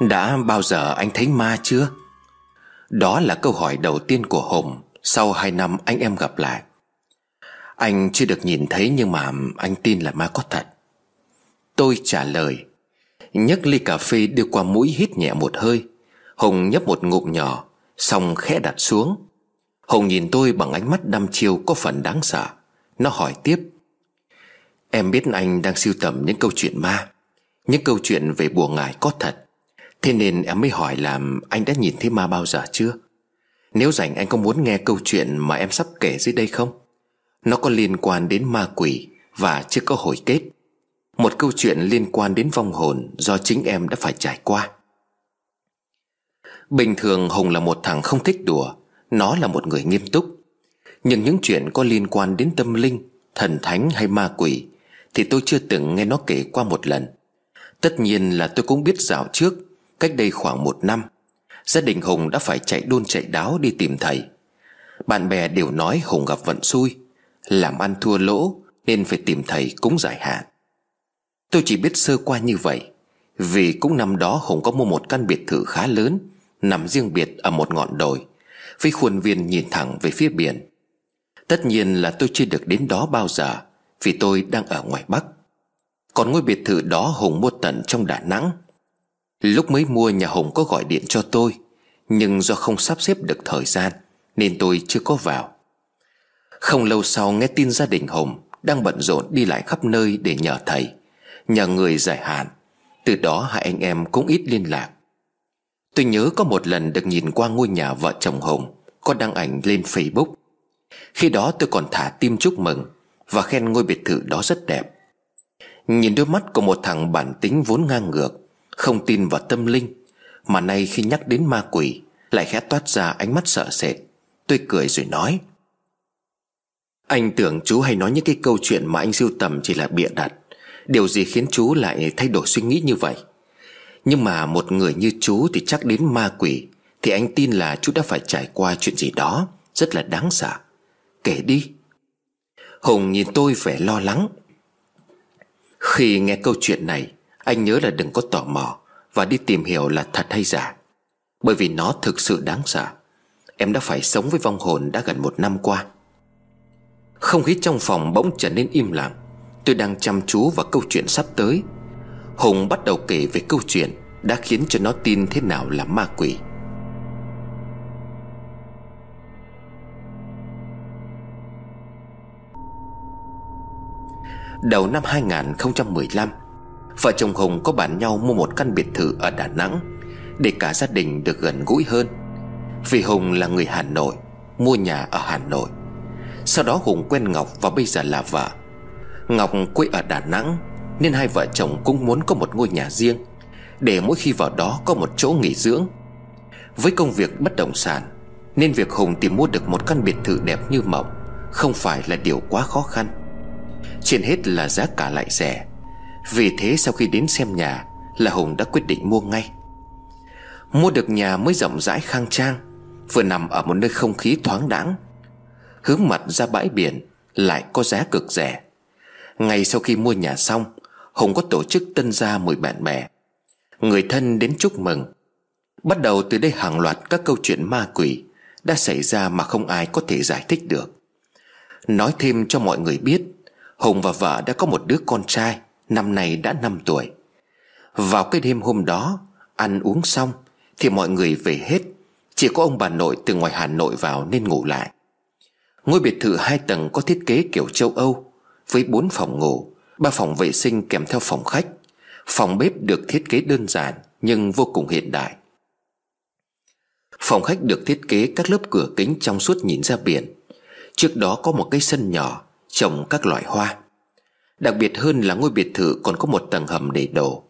Đã bao giờ anh thấy ma chưa? Đó là câu hỏi đầu tiên của Hùng Sau hai năm anh em gặp lại. Anh chưa được nhìn thấy nhưng mà anh tin là ma có thật. Tôi trả lời, nhấc ly cà phê đưa qua mũi hít nhẹ một hơi. Hùng nhấp một ngụm nhỏ, Xong khẽ đặt xuống. Hùng nhìn tôi bằng ánh mắt đăm chiêu có phần đáng sợ. Nó hỏi tiếp, Em biết anh đang siêu tầm những câu chuyện ma, Những câu chuyện về bùa ngải có thật. Thế nên em mới hỏi là anh đã nhìn thấy ma bao giờ chưa? Nếu rảnh anh có muốn nghe câu chuyện mà em sắp kể dưới đây không? Nó có liên quan đến ma quỷ Và chưa có hồi kết. Một câu chuyện liên quan đến vong hồn Do chính em đã phải trải qua. Bình thường Hùng là một thằng không thích đùa, Nó là một người nghiêm túc. Nhưng những chuyện có liên quan đến tâm linh, Thần thánh hay ma quỷ Thì tôi chưa từng nghe nó kể qua một lần. Tất nhiên là tôi cũng biết dạo trước Cách đây khoảng một năm, Gia đình Hùng đã phải chạy đôn chạy đáo đi tìm thầy. Bạn bè đều nói Hùng gặp vận xui, Làm ăn thua lỗ Nên phải tìm thầy cúng giải hạn. Tôi chỉ biết sơ qua như vậy, Vì cũng năm đó Hùng có mua một căn biệt thự khá lớn, Nằm riêng biệt ở một ngọn đồi, Với khuôn viên nhìn thẳng về phía biển. Tất nhiên là tôi chưa được đến đó bao giờ, Vì tôi đang ở ngoài Bắc. Còn ngôi biệt thự đó Hùng mua tận trong Đà Nẵng. Lúc mới mua, nhà Hùng có gọi điện cho tôi, Nhưng do không sắp xếp được thời gian, Nên tôi chưa có vào. Không lâu sau, nghe tin gia đình Hùng Đang bận rộn đi lại khắp nơi để nhờ thầy, Nhờ người giải hạn. Từ đó, hai anh em cũng ít liên lạc. Tôi nhớ có một lần được nhìn qua ngôi nhà vợ chồng Hùng Có đăng ảnh lên Facebook. Khi đó, tôi còn thả tim chúc mừng Và khen ngôi biệt thự đó rất đẹp. Nhìn đôi mắt của một thằng bản tính vốn ngang ngược không tin vào tâm linh, Mà nay khi nhắc đến ma quỷ, Lại khẽ toát ra ánh mắt sợ sệt. Tôi cười rồi nói, Anh tưởng chú hay nói những cái câu chuyện Mà anh siêu tầm chỉ là bịa đặt. Điều gì khiến chú lại thay đổi suy nghĩ như vậy? Nhưng mà một người như chú Thì chắc đến ma quỷ, Thì anh tin là chú đã phải trải qua chuyện gì đó, Rất là đáng sợ. Kể đi. Hùng nhìn tôi vẻ lo lắng. Khi nghe câu chuyện này anh nhớ là đừng có tò mò Và đi tìm hiểu là thật hay giả. Bởi vì nó thực sự đáng sợ. Em đã phải sống với vong hồn đã gần một năm qua. Không khí trong phòng bỗng trở nên im lặng. Tôi đang chăm chú vào câu chuyện sắp tới. Hùng bắt đầu kể về câu chuyện Đã khiến cho nó tin thế nào là ma quỷ. Đầu năm 2015 Vợ chồng Hùng có bàn nhau mua một căn biệt thự ở Đà Nẵng Để cả gia đình được gần gũi hơn. Vì Hùng là người Hà Nội, Mua nhà ở Hà Nội. Sau đó Hùng quen Ngọc và bây giờ là vợ. Ngọc quê ở Đà Nẵng, Nên hai vợ chồng cũng muốn có một ngôi nhà riêng Để mỗi khi vào đó có một chỗ nghỉ dưỡng. Với công việc bất động sản, Nên việc Hùng tìm mua được một căn biệt thự đẹp như mộng Không phải là điều quá khó khăn. Trên hết là giá cả lại rẻ vì thế sau khi đến xem nhà Là Hùng đã quyết định mua ngay. Mua được nhà mới rộng rãi khang trang, Vừa nằm ở một nơi không khí thoáng đãng. Hướng mặt ra bãi biển Lại có giá cực rẻ. Ngay sau khi mua nhà xong, Hùng có tổ chức tân gia mời bạn bè, Người thân đến chúc mừng. Bắt đầu từ đây hàng loạt các câu chuyện ma quỷ Đã xảy ra mà không ai có thể giải thích được. Nói thêm cho mọi người biết, Hùng và vợ đã có một đứa con trai. Năm nay đã 5 tuổi. Vào cái đêm hôm đó, Ăn uống xong, Thì mọi người về hết. Chỉ có ông bà nội từ ngoài Hà Nội vào nên ngủ lại. Ngôi biệt thự hai tầng có thiết kế kiểu châu Âu, Với bốn phòng ngủ, ba phòng vệ sinh kèm theo phòng khách. Phòng bếp được thiết kế đơn giản, Nhưng vô cùng hiện đại. Phòng khách được thiết kế các lớp cửa kính trong suốt nhìn ra biển. Trước đó có một cái sân nhỏ Trồng các loại hoa. Đặc biệt hơn là ngôi biệt thự còn có một tầng hầm để đổ.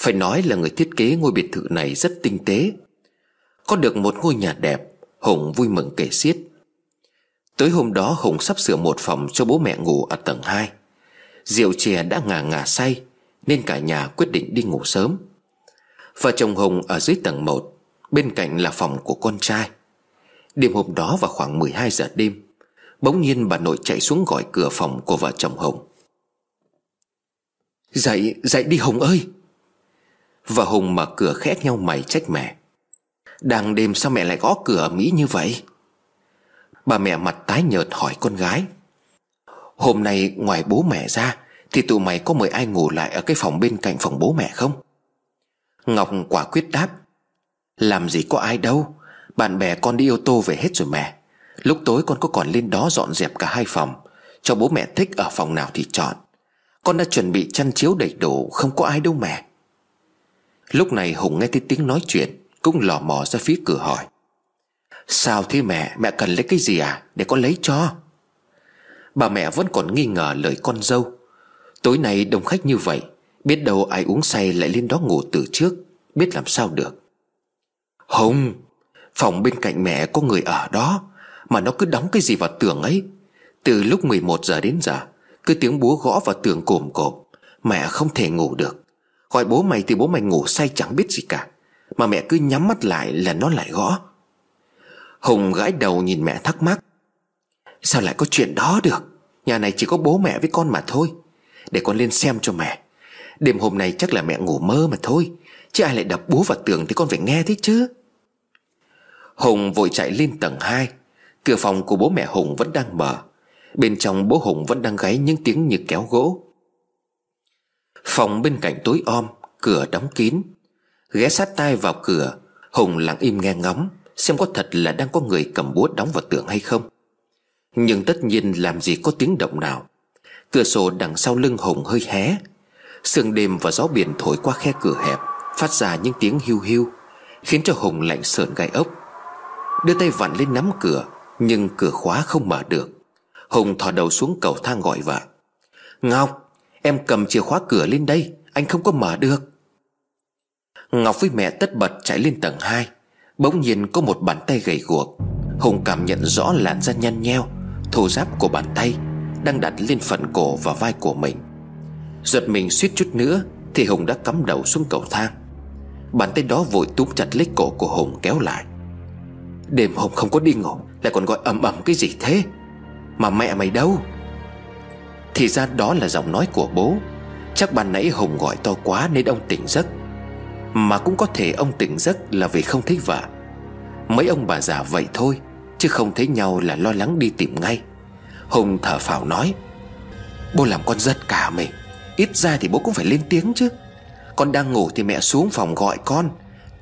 Phải nói là người thiết kế ngôi biệt thự này rất tinh tế. Có được một ngôi nhà đẹp, Hùng vui mừng kể xiết. Tới hôm đó, Hùng sắp sửa một phòng cho bố mẹ ngủ ở tầng 2 Rượu chè đã ngà ngà say, Nên cả nhà quyết định đi ngủ sớm. Vợ chồng Hùng ở dưới tầng 1 Bên cạnh là phòng của con trai. Đêm hôm đó vào khoảng 12 giờ đêm, Bỗng nhiên bà nội chạy xuống gọi cửa phòng của vợ chồng Hùng. Dậy, dậy đi Hùng ơi. Và Hùng mở cửa khẽ nhau mày trách mẹ. Đang đêm sao mẹ lại gõ cửa Mỹ như vậy? Bà mẹ mặt tái nhợt hỏi con gái. Hôm nay ngoài bố mẹ ra Thì tụi mày có mời ai ngủ lại Ở cái phòng bên cạnh phòng bố mẹ không? Ngọc quả quyết đáp. Làm gì có ai đâu Bạn bè con đi ô tô về hết rồi mẹ. Lúc tối con có còn lên đó dọn dẹp cả hai phòng. Cho bố mẹ thích ở phòng nào thì chọn. Con đã chuẩn bị chăn chiếu đầy đủ, Không có ai đâu mẹ. Lúc này Hùng nghe thấy tiếng nói chuyện, Cũng lò mò ra phía cửa hỏi. Sao thế mẹ? Mẹ cần lấy cái gì à? Để con lấy cho. Bà mẹ vẫn còn nghi ngờ lời con dâu. Tối nay đông khách như vậy, Biết đâu ai uống say lại lên đó ngủ từ trước, Biết làm sao được. Hùng, Phòng bên cạnh mẹ có người ở đó, Mà nó cứ đóng cái gì vào tường ấy. Từ lúc 11 giờ đến giờ cứ tiếng búa gõ vào tường cồm cộm, Mẹ không thể ngủ được. Gọi bố mày thì bố mày ngủ say chẳng biết gì cả, Mà mẹ cứ nhắm mắt lại là nó lại gõ. Hùng gãi đầu nhìn mẹ thắc mắc, Sao lại có chuyện đó được? Nhà này chỉ có bố mẹ với con mà thôi. Để con lên xem cho mẹ. Đêm hôm nay chắc là mẹ ngủ mơ mà thôi, Chứ ai lại đập búa vào tường thì con phải nghe thế chứ. Hùng vội chạy lên tầng 2 Cửa phòng của bố mẹ Hùng vẫn đang mở. Bên trong bố Hùng vẫn đang gáy những tiếng như kéo gỗ. Phòng bên cạnh tối om, Cửa đóng kín. Ghé sát tai vào cửa, Hùng lặng im nghe ngóng, Xem có thật là đang có người cầm búa đóng vào tường hay không. Nhưng tất nhiên làm gì có tiếng động nào. Cửa sổ đằng sau lưng Hùng hơi hé. Sương đêm và gió biển thổi qua khe cửa hẹp, Phát ra những tiếng hiu hiu, Khiến cho Hùng lạnh sợn gai ốc. Đưa tay vặn lên nắm cửa, Nhưng cửa khóa không mở được. Hùng thò đầu xuống cầu thang gọi vợ. Ngọc, Em cầm chìa khóa cửa lên đây, Anh không có mở được. Ngọc với mẹ tất bật chạy lên tầng 2 Bỗng nhiên có một bàn tay gầy guộc. Hùng cảm nhận rõ làn da nhăn nheo, Thô giáp của bàn tay Đang đặt lên phần cổ và vai của mình. Giật mình suýt chút nữa Thì Hùng đã cắm đầu xuống cầu thang. Bàn tay đó vội túm chặt lấy cổ của Hùng kéo lại. Đêm hôm không có đi ngủ, Lại còn gọi ầm ầm cái gì thế? Mà mẹ mày đâu? Thì ra đó là giọng nói của bố. Chắc ban nãy Hùng gọi to quá nên ông tỉnh giấc. Mà cũng có thể ông tỉnh giấc là vì không thấy vợ. Mấy ông bà già vậy thôi, Chứ không thấy nhau là lo lắng đi tìm ngay. Hùng thở phào nói, Bố làm con rất cả mình Ít ra thì bố cũng phải lên tiếng chứ. Con đang ngủ thì mẹ xuống phòng gọi con.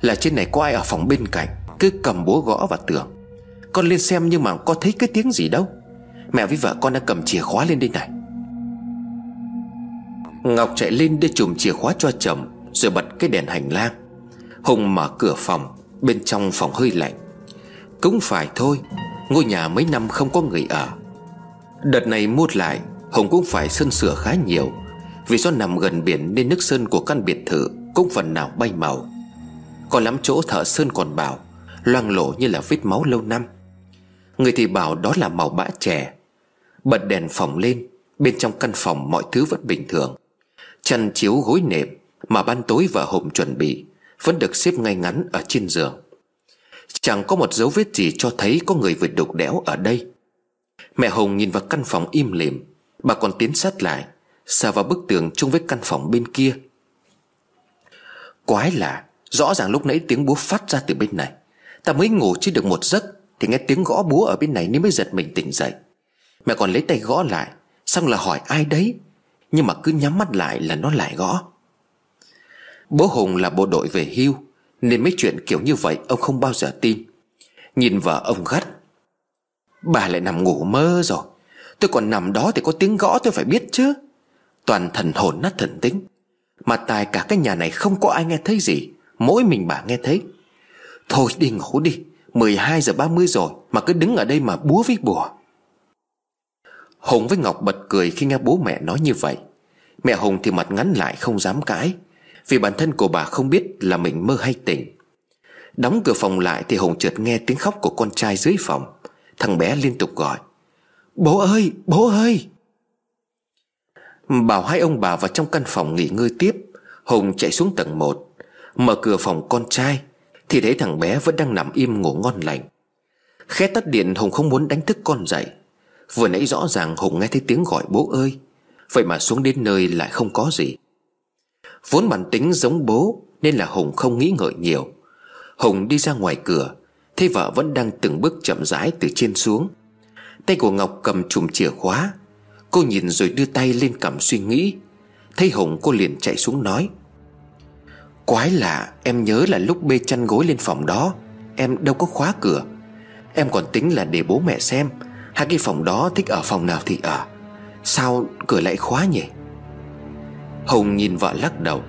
Là trên này có ai ở phòng bên cạnh, Cứ cầm búa gõ vào tường. Con lên xem nhưng mà có thấy cái tiếng gì đâu. Mẹ với vợ con đã cầm chìa khóa lên đây này. Ngọc chạy lên để chùm chìa khóa cho chồng, Rồi bật cái đèn hành lang. Hùng mở cửa phòng, Bên trong phòng hơi lạnh. Cũng phải thôi, Ngôi nhà mấy năm không có người ở. Đợt này mua lại, Hùng cũng phải sơn sửa khá nhiều. Vì do nằm gần biển nên nước sơn của căn biệt thự Cũng phần nào bay màu. Còn lắm chỗ thợ sơn còn bảo, Loang lổ như là vết máu lâu năm. Người thì bảo đó là màu bã chè. Bật đèn phòng lên, Bên trong căn phòng mọi thứ vẫn bình thường. Chăn chiếu gối nệm Mà ban tối và hộp chuẩn bị Vẫn được xếp ngay ngắn ở trên giường. Chẳng có một dấu vết gì cho thấy Có người vừa đục đẽo ở đây. Mẹ Hồng nhìn vào căn phòng im lìm. Bà còn tiến sát lại Sờ vào bức tường chung với căn phòng bên kia. Quái lạ, Rõ ràng lúc nãy tiếng búa phát ra từ bên này. Ta mới ngủ chưa được một giấc, Thì nghe tiếng gõ búa ở bên này nên mới giật mình tỉnh dậy. Mẹ còn lấy tay gõ lại, Xong là hỏi ai đấy, Nhưng mà cứ nhắm mắt lại là nó lại gõ. Bố Hùng là bộ đội về hưu, Nên mấy chuyện kiểu như vậy Ông không bao giờ tin. Nhìn vợ ông gắt, Bà lại nằm ngủ mơ rồi, Tôi còn nằm đó thì có tiếng gõ tôi phải biết chứ. Toàn thần hồn nát thần tính. Mà tài cả cái nhà này không có ai nghe thấy gì, Mỗi mình bà nghe thấy. Thôi đi ngủ đi 12 giờ 30 rồi Mà cứ đứng ở đây mà búa với bùa. Hùng với Ngọc bật cười khi nghe bố mẹ nói như vậy. Mẹ Hùng thì mặt ngắn lại không dám cãi, Vì bản thân của bà không biết là mình mơ hay tỉnh. Đóng cửa phòng lại thì Hùng chợt nghe tiếng khóc của con trai dưới phòng. Thằng bé liên tục gọi, Bố ơi bố ơi! Bảo hai ông bà vào trong căn phòng nghỉ ngơi tiếp. Hùng chạy xuống tầng 1 Mở cửa phòng con trai, Thì thấy thằng bé vẫn đang nằm im ngủ ngon lành. Khẽ tắt điện, Hùng không muốn đánh thức con dậy. Vừa nãy rõ ràng Hùng nghe thấy tiếng gọi, bố ơi. Vậy mà xuống đến nơi lại không có gì. Vốn bản tính giống bố, Nên là Hùng không nghĩ ngợi nhiều. Hùng đi ra ngoài cửa, Thấy vợ vẫn đang từng bước chậm rãi từ trên xuống. Tay của Ngọc cầm chùm chìa khóa. Cô nhìn rồi đưa tay lên cầm suy nghĩ. Thấy Hùng, cô liền chạy xuống nói, Quái lạ, Em nhớ là lúc bê chăn gối lên phòng đó, Em đâu có khóa cửa. Em còn tính là để bố mẹ xem. Hai cái phòng đó thích ở phòng nào thì ở. Sao cửa lại khóa nhỉ? Hùng nhìn vợ lắc đầu.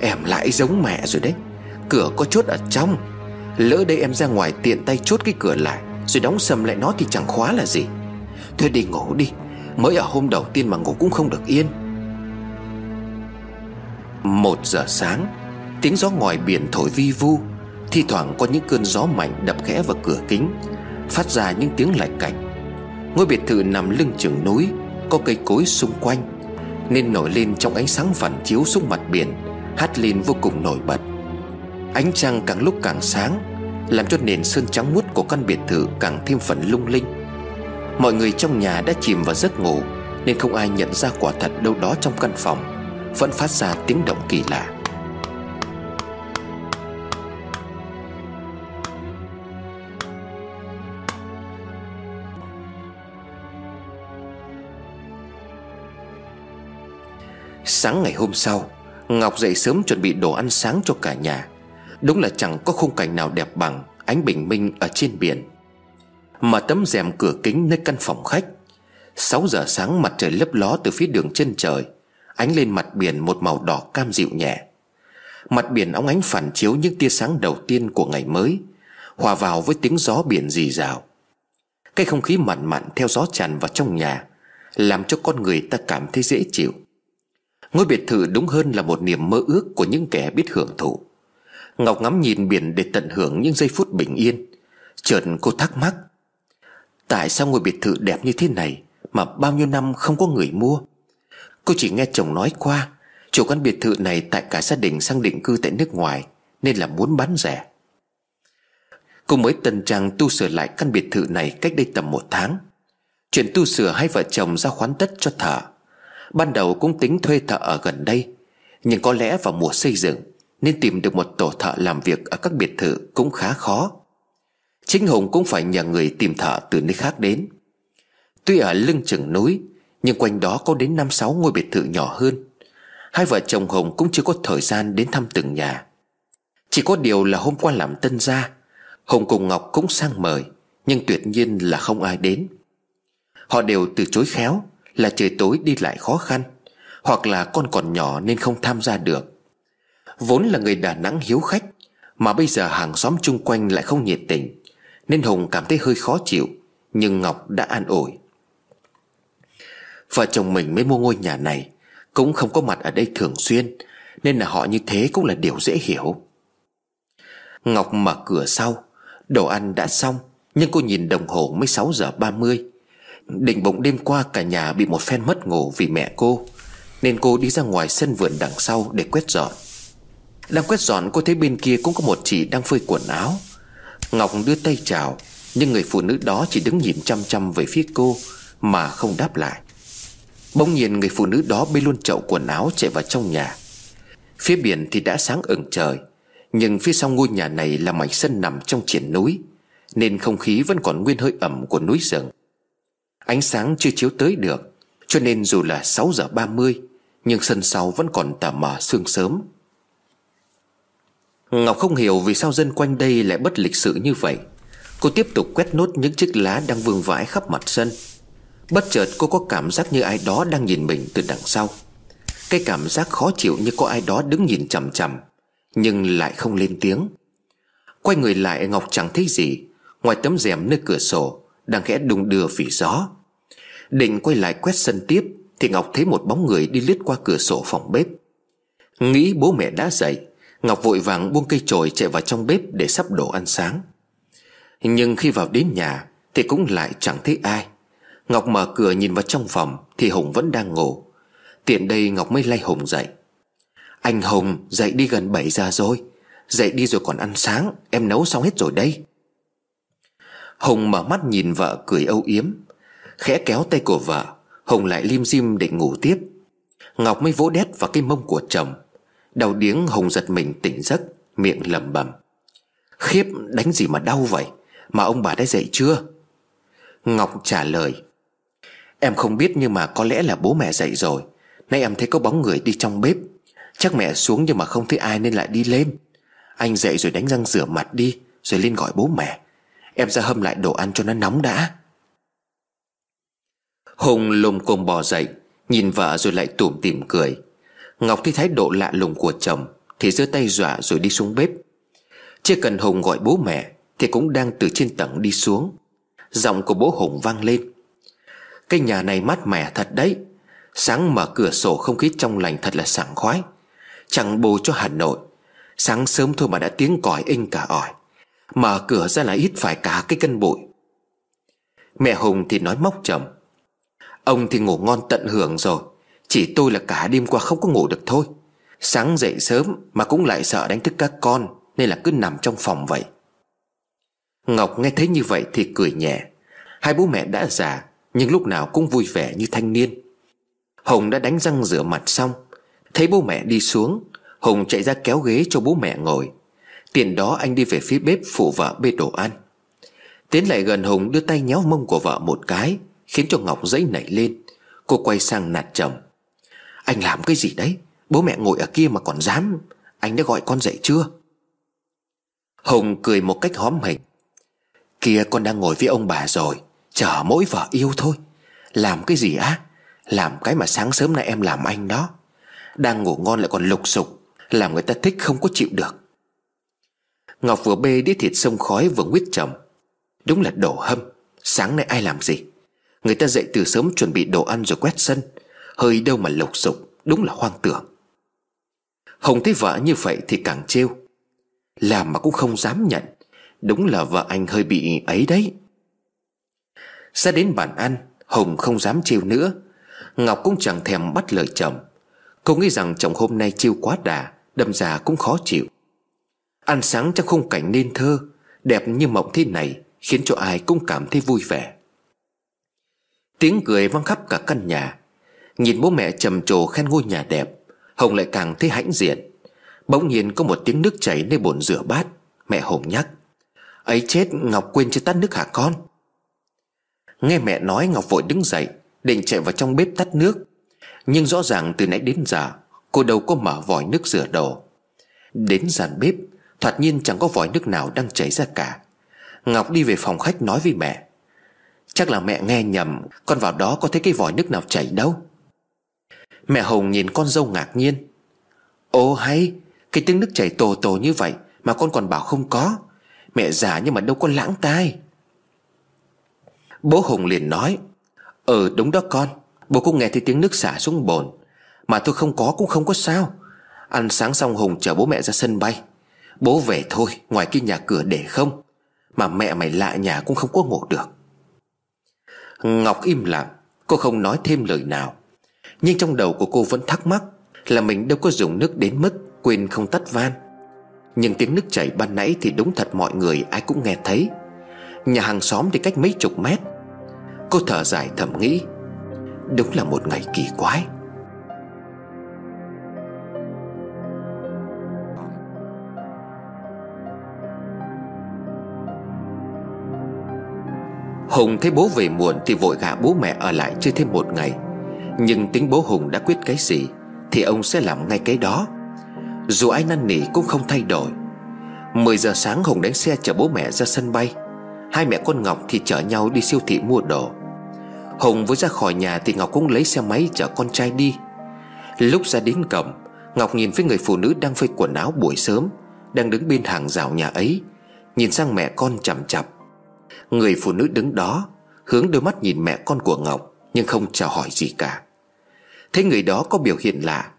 Em lại giống mẹ rồi đấy. Cửa có chốt ở trong. Lỡ đây em ra ngoài tiện tay chốt cái cửa lại, Rồi đóng sầm lại nó thì chẳng khóa là gì. Thôi đi ngủ đi. Mới ở hôm đầu tiên mà ngủ cũng không được yên. Một giờ sáng, Tiếng gió ngoài biển thổi vi vu. Thi thoảng có những cơn gió mạnh đập khẽ vào cửa kính, Phát ra những tiếng lạch cạch. Ngôi biệt thự nằm lưng chừng núi, Có cây cối xung quanh, Nên nổi lên trong ánh sáng phản chiếu xuống mặt biển, Hát lên vô cùng nổi bật. Ánh trăng càng lúc càng sáng, Làm cho nền sơn trắng muốt của căn biệt thự càng thêm phần lung linh. Mọi người trong nhà đã chìm vào giấc ngủ, Nên không ai nhận ra quả thật đâu đó trong căn phòng, Vẫn phát ra tiếng động kỳ lạ. Sáng ngày hôm sau, Ngọc dậy sớm chuẩn bị đồ ăn sáng cho cả nhà. Đúng là chẳng có khung cảnh nào đẹp bằng Ánh bình minh ở trên biển. Mà tấm rèm cửa kính nơi căn phòng khách. 6 giờ sáng mặt trời lấp ló từ phía đường chân trời, Ánh lên mặt biển một màu đỏ cam dịu nhẹ. Mặt biển óng ánh phản chiếu những tia sáng đầu tiên của ngày mới, Hòa vào với tiếng gió biển rì rào. Cái không khí mặn mặn theo gió tràn vào trong nhà, Làm cho con người ta cảm thấy dễ chịu. Ngôi biệt thự đúng hơn là một niềm mơ ước của những kẻ biết hưởng thụ. Ngọc ngắm nhìn biển để tận hưởng những giây phút bình yên. Chợt cô thắc mắc, Tại sao ngôi biệt thự đẹp như thế này Mà bao nhiêu năm không có người mua? Cô chỉ nghe chồng nói qua, Chủ căn biệt thự này tại cả gia đình sang định cư tại nước ngoài, Nên là muốn bán rẻ. Cô mới tân trang tu sửa lại căn biệt thự này cách đây tầm một tháng. Chuyện tu sửa hai vợ chồng ra khoán tất cho thợ. Ban đầu cũng tính thuê thợ ở gần đây, Nhưng có lẽ vào mùa xây dựng Nên tìm được một tổ thợ làm việc Ở các biệt thự cũng khá khó. Chính Hùng cũng phải nhờ người tìm thợ từ nơi khác đến. Tuy ở lưng chừng núi, Nhưng quanh đó có đến năm sáu ngôi biệt thự nhỏ hơn. Hai vợ chồng Hùng cũng chưa có thời gian đến thăm từng nhà. Chỉ có điều là hôm qua làm tân gia, Hùng cùng Ngọc cũng sang mời, Nhưng tuyệt nhiên là không ai đến. Họ đều từ chối khéo là trời tối đi lại khó khăn, Hoặc là con còn nhỏ nên không tham gia được. Vốn là người Đà Nẵng hiếu khách, Mà bây giờ hàng xóm chung quanh lại không nhiệt tình, Nên Hùng cảm thấy hơi khó chịu, Nhưng Ngọc đã an ủi. Vợ chồng mình mới mua ngôi nhà này, Cũng không có mặt ở đây thường xuyên, Nên là họ như thế cũng là điều dễ hiểu. Ngọc mở cửa sau, Đồ ăn đã xong, Nhưng cô nhìn đồng hồ mới 6 giờ 30 Định bụng đêm qua cả nhà bị một phen mất ngủ vì mẹ cô, Nên cô đi ra ngoài sân vườn đằng sau để quét dọn. Đang quét dọn, cô thấy bên kia cũng có một chị đang phơi quần áo. Ngọc đưa tay chào, Nhưng người phụ nữ đó chỉ đứng nhìn chăm chăm về phía cô Mà không đáp lại. Bỗng nhiên, người phụ nữ đó bê luôn chậu quần áo chạy vào trong nhà. Phía biển thì đã sáng ửng trời, Nhưng phía sau ngôi nhà này là mảnh sân nằm trong triển núi, Nên không khí vẫn còn nguyên hơi ẩm của núi rừng. Ánh sáng chưa chiếu tới được, Cho nên dù là 6 giờ 30 Nhưng sân sau vẫn còn tà mờ sương sớm. Ngọc không hiểu vì sao dân quanh đây lại bất lịch sự như vậy. Cô tiếp tục quét nốt những chiếc lá đang vương vãi khắp mặt sân. Bất chợt cô có cảm giác như ai đó đang nhìn mình từ đằng sau. Cái cảm giác khó chịu như có ai đó đứng nhìn chằm chằm, Nhưng lại không lên tiếng. Quay người lại, Ngọc chẳng thấy gì. Ngoài tấm rèm nơi cửa sổ, Đang khẽ đung đưa vì gió. Định quay lại quét sân tiếp, Thì Ngọc thấy một bóng người đi lướt qua cửa sổ phòng bếp. Nghĩ bố mẹ đã dậy, Ngọc vội vàng buông cây chổi chạy vào trong bếp để sắp đồ ăn sáng. Nhưng khi vào đến nhà, Thì cũng lại chẳng thấy ai. Ngọc mở cửa nhìn vào trong phòng, Thì Hùng vẫn đang ngủ. Tiện đây Ngọc mới lay Hùng dậy. Anh Hùng dậy đi gần 7 giờ rồi. Dậy đi rồi còn ăn sáng, Em nấu xong hết rồi đây. Hùng mở mắt nhìn vợ cười âu yếm. Khẽ kéo tay của vợ. Hùng lại lim dim định ngủ tiếp. Ngọc mới vỗ đét vào cái mông của chồng. Đau điếng, Hùng giật mình tỉnh giấc, Miệng lẩm bẩm. Khiếp, đánh gì mà đau vậy? Mà ông bà đã dậy chưa? Ngọc trả lời. Em không biết nhưng mà có lẽ là bố mẹ dậy rồi. Nay em thấy có bóng người đi trong bếp. Chắc mẹ xuống nhưng mà không thấy ai nên lại đi lên. Anh dậy rồi đánh răng rửa mặt đi, Rồi lên gọi bố mẹ. Em ra hâm lại đồ ăn cho nó nóng đã. Hùng lùm cùng bò dậy, Nhìn vợ rồi lại tủm tỉm cười. Ngọc thấy thái độ lạ lùng của chồng, Thì giơ tay dọa rồi đi xuống bếp. Chưa cần Hùng gọi bố mẹ, Thì cũng đang từ trên tầng đi xuống. Giọng của bố Hùng vang lên. Cái nhà này mát mẻ thật đấy. Sáng mở cửa sổ không khí trong lành thật là sảng khoái. Chẳng bù cho Hà Nội. Sáng sớm thôi mà đã tiếng còi inh cả ỏi. Mở cửa ra là ít phải cả cái cân bụi. Mẹ Hùng thì nói móc chồng. Ông thì ngủ ngon tận hưởng rồi. Chỉ tôi là cả đêm qua không có ngủ được thôi. Sáng dậy sớm mà cũng lại sợ đánh thức các con, Nên là cứ nằm trong phòng vậy. Ngọc nghe thấy như vậy thì cười nhẹ. Hai bố mẹ đã già, Nhưng lúc nào cũng vui vẻ như thanh niên. Hồng đã đánh răng rửa mặt xong. Thấy bố mẹ đi xuống Hùng chạy ra kéo ghế cho bố mẹ ngồi. Tiền đó anh đi về phía bếp phụ vợ bê đồ ăn. Tiến lại gần Hùng đưa tay nhéo mông của vợ một cái. Khiến cho Ngọc dãy nảy lên. Cô quay sang nạt chồng. Anh làm cái gì đấy? Bố mẹ ngồi ở kia mà còn dám. Anh đã gọi con dậy chưa? Hùng cười một cách hóm hình Kia con đang ngồi với ông bà rồi. Chờ mỗi vợ yêu thôi. Làm cái gì á? Làm cái mà sáng sớm nay em làm anh đó. Đang ngủ ngon lại còn lục sục, Làm người ta thích không có chịu được. Ngọc vừa bê đĩa thịt sông khói vừa nguyết chồng. Đúng là đổ hâm. Sáng nay ai làm gì? Người ta dậy từ sớm chuẩn bị đồ ăn rồi quét sân. Hơi đâu mà lục sục Đúng là hoang tưởng. Hồng thấy vợ như vậy thì càng trêu. Làm mà cũng không dám nhận. Đúng là vợ anh hơi bị ấy đấy. Ra đến bàn ăn, Hồng không dám trêu nữa. Ngọc cũng chẳng thèm bắt lời chồng. Cô nghĩ rằng chồng hôm nay trêu quá đà, Đâm ra cũng khó chịu. Ăn sáng trong khung cảnh nên thơ, Đẹp như mộng thế này, Khiến cho ai cũng cảm thấy vui vẻ. Tiếng cười vang khắp cả căn nhà. Nhìn bố mẹ trầm trồ khen ngôi nhà đẹp, Hồng lại càng thấy hãnh diện. Bỗng nhiên có một tiếng nước chảy nơi bồn rửa bát, Mẹ Hồng nhắc, ấy chết, Ngọc quên chưa tắt nước hả con? Nghe mẹ nói, Ngọc vội đứng dậy, Định chạy vào trong bếp tắt nước. Nhưng rõ ràng từ nãy đến giờ, Cô đâu có mở vòi nước rửa đồ. Đến dàn bếp, Thoạt nhiên chẳng có vòi nước nào đang chảy ra cả. Ngọc đi về phòng khách nói với mẹ Chắc là mẹ nghe nhầm, Con vào đó có thấy cái vòi nước nào chảy đâu. Mẹ Hồng nhìn con dâu ngạc nhiên. Ồ hay, Cái tiếng nước chảy tồ tồ như vậy Mà con còn bảo không có. Mẹ già nhưng mà đâu có lãng tai. Bố Hùng liền nói Ừ đúng đó con. Bố cũng nghe thấy tiếng nước xả xuống bồn. Mà tôi không có cũng không có sao. Ăn sáng xong Hùng chở bố mẹ ra sân bay. Bố về thôi, Ngoài kia nhà cửa để không. Mà mẹ mày lại nhà cũng không có ngủ được. Ngọc im lặng, Cô không nói thêm lời nào. Nhưng trong đầu của cô vẫn thắc mắc Là mình đâu có dùng nước đến mức Quên không tắt van. Nhưng tiếng nước chảy ban nãy thì đúng thật mọi người Ai cũng nghe thấy. Nhà hàng xóm thì cách mấy chục mét. Cô thở dài thầm nghĩ, Đúng là một ngày kỳ quái. Hùng thấy bố về muộn thì vội gả bố mẹ ở lại chơi thêm một ngày. Nhưng tính bố Hùng đã quyết cái gì Thì ông sẽ làm ngay cái đó. Dù ai năn nỉ cũng không thay đổi. 10 giờ sáng Hùng đánh xe chở bố mẹ ra sân bay. Hai mẹ con Ngọc thì chở nhau đi siêu thị mua đồ. Hùng vừa ra khỏi nhà thì Ngọc cũng lấy xe máy chở con trai đi. Lúc ra đến cổng, Ngọc nhìn với người phụ nữ đang phơi quần áo buổi sớm, Đang đứng bên hàng rào nhà ấy. Nhìn sang mẹ con chằm chặp Người phụ nữ đứng đó, Hướng đôi mắt nhìn mẹ con của Ngọc, Nhưng không chào hỏi gì cả. Thấy người đó có biểu hiện lạ,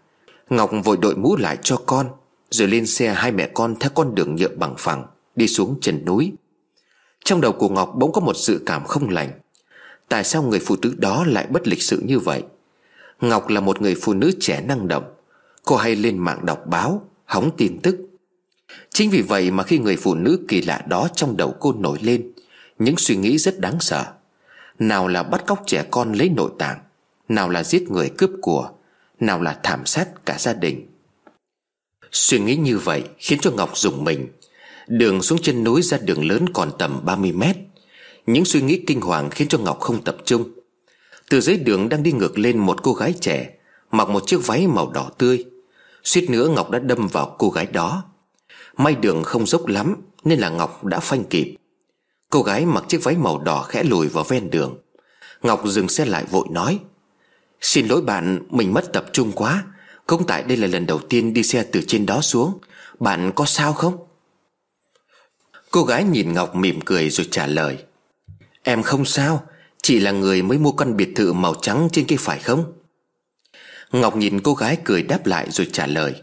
Ngọc vội đội mũ lại cho con, Rồi lên xe hai mẹ con theo con đường nhựa bằng phẳng, Đi xuống chân núi. Trong đầu của Ngọc bỗng có một sự cảm không lành. Tại sao người phụ nữ đó lại bất lịch sự như vậy? Ngọc là một người phụ nữ trẻ năng động. Cô hay lên mạng đọc báo, Hóng tin tức. Chính vì vậy mà khi người phụ nữ kỳ lạ đó trong đầu cô nổi lên những suy nghĩ rất đáng sợ. Nào là bắt cóc trẻ con lấy nội tạng, Nào là giết người cướp của, Nào là thảm sát cả gia đình. Suy nghĩ như vậy khiến cho Ngọc dùng mình. Đường xuống chân núi ra đường lớn còn tầm 30 mét. Những suy nghĩ kinh hoàng khiến cho Ngọc không tập trung. Từ dưới đường đang đi ngược lên một cô gái trẻ, Mặc một chiếc váy màu đỏ tươi. Suýt nữa Ngọc đã đâm vào cô gái đó. May đường không dốc lắm Nên là Ngọc đã phanh kịp. Cô gái mặc chiếc váy màu đỏ khẽ lùi vào ven đường. Ngọc dừng xe lại vội nói, Xin lỗi bạn, Mình mất tập trung quá. Không tại đây là lần đầu tiên đi xe từ trên đó xuống. Bạn có sao không? Cô gái nhìn Ngọc mỉm cười rồi trả lời, Em không sao, Chỉ là người mới mua căn biệt thự màu trắng trên kia phải không? Ngọc nhìn cô gái cười đáp lại rồi trả lời,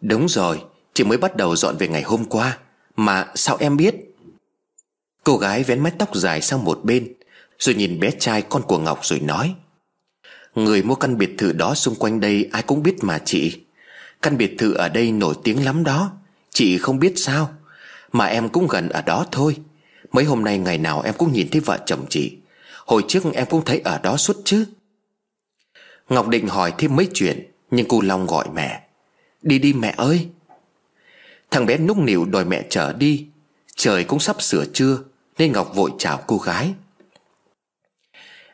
Đúng rồi, Chị mới bắt đầu dọn về ngày hôm qua. Mà sao em biết? Cô gái vén mái tóc dài sang một bên, Rồi nhìn bé trai con của Ngọc rồi nói, Người mua căn biệt thự đó xung quanh đây ai cũng biết mà chị. Căn biệt thự ở đây nổi tiếng lắm đó. Chị không biết sao, Mà em cũng gần ở đó thôi. Mấy hôm nay ngày nào em cũng nhìn thấy vợ chồng chị. Hồi trước em cũng thấy ở đó suốt chứ. Ngọc định hỏi thêm mấy chuyện, Nhưng cô Long gọi mẹ, Đi đi mẹ ơi. Thằng bé núc nịu đòi mẹ chở đi. Trời cũng sắp sửa trưa nên Ngọc vội chào cô gái.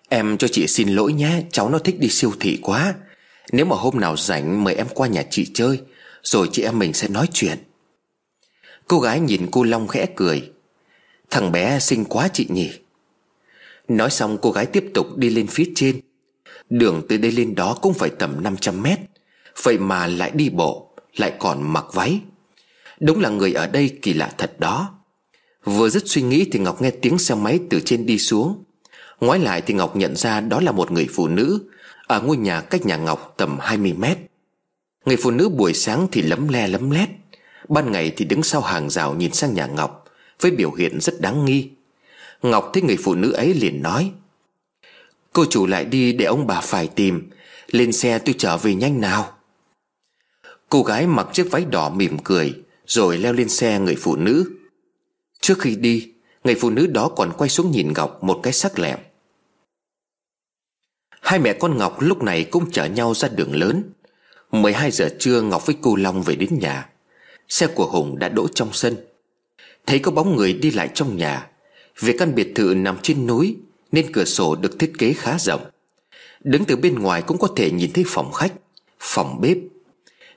Em cho chị xin lỗi nhé, Cháu nó thích đi siêu thị quá. Nếu mà hôm nào rảnh mời em qua nhà chị chơi, Rồi chị em mình sẽ nói chuyện. Cô gái nhìn cô Long khẽ cười. Thằng bé xinh quá chị nhỉ. Nói xong cô gái tiếp tục đi lên phía trên. Đường từ đây lên đó cũng phải tầm 500 mét. Vậy mà lại đi bộ, Lại còn mặc váy. Đúng là người ở đây kỳ lạ thật đó. Vừa dứt suy nghĩ thì Ngọc nghe tiếng xe máy từ trên đi xuống. Ngoái lại thì Ngọc nhận ra đó là một người phụ nữ Ở ngôi nhà cách nhà Ngọc tầm 20 mét. Người phụ nữ buổi sáng thì lấm le lấm lét, Ban ngày thì đứng sau hàng rào nhìn sang nhà Ngọc Với biểu hiện rất đáng nghi. Ngọc thấy người phụ nữ ấy liền nói, Cô chủ lại đi để ông bà phải tìm, Lên xe tôi trở về nhanh nào. Cô gái mặc chiếc váy đỏ mỉm cười Rồi leo lên xe người phụ nữ. Trước khi đi, Người phụ nữ đó còn quay xuống nhìn Ngọc một cái sắc lẹm. Hai mẹ con Ngọc lúc này cũng chở nhau ra đường lớn. 12 giờ trưa, Ngọc với cô Long về đến nhà. Xe của Hùng đã đỗ trong sân. Thấy có bóng người đi lại trong nhà, Vì căn biệt thự nằm trên núi, Nên cửa sổ được thiết kế khá rộng. Đứng từ bên ngoài cũng có thể nhìn thấy phòng khách, Phòng bếp.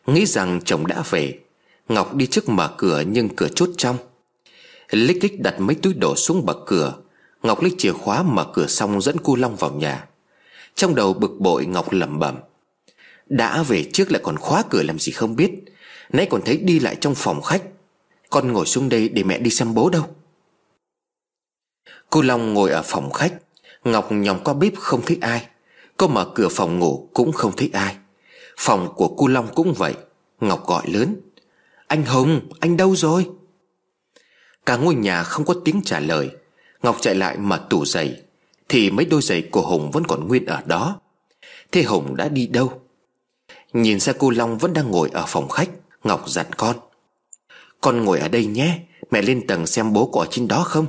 Nghĩ rằng chồng đã về, Ngọc đi trước mở cửa nhưng cửa chốt trong. Lích kích đặt mấy túi đồ xuống bậc cửa. Ngọc lấy chìa khóa mở cửa xong dẫn cu Long vào nhà. Trong đầu bực bội, Ngọc lẩm bẩm, Đã về trước lại còn khóa cửa làm gì không biết. Nãy còn thấy đi lại trong phòng khách. Con ngồi xuống đây để mẹ đi xem bố đâu. Cô Long ngồi ở phòng khách. Ngọc nhòm qua bếp không thấy ai. Cô mở cửa phòng ngủ cũng không thấy ai. Phòng của cô Long cũng vậy. Ngọc gọi lớn, Anh Hùng, anh đâu rồi? Cả ngôi nhà không có tiếng trả lời. Ngọc chạy lại mở tủ giày. Thì mấy đôi giày của Hùng vẫn còn nguyên ở đó. Thế Hùng đã đi đâu? Nhìn ra cô Long vẫn đang ngồi ở phòng khách. Ngọc dặn con. Con ngồi ở đây nhé. Mẹ lên tầng xem bố có ở trên đó không?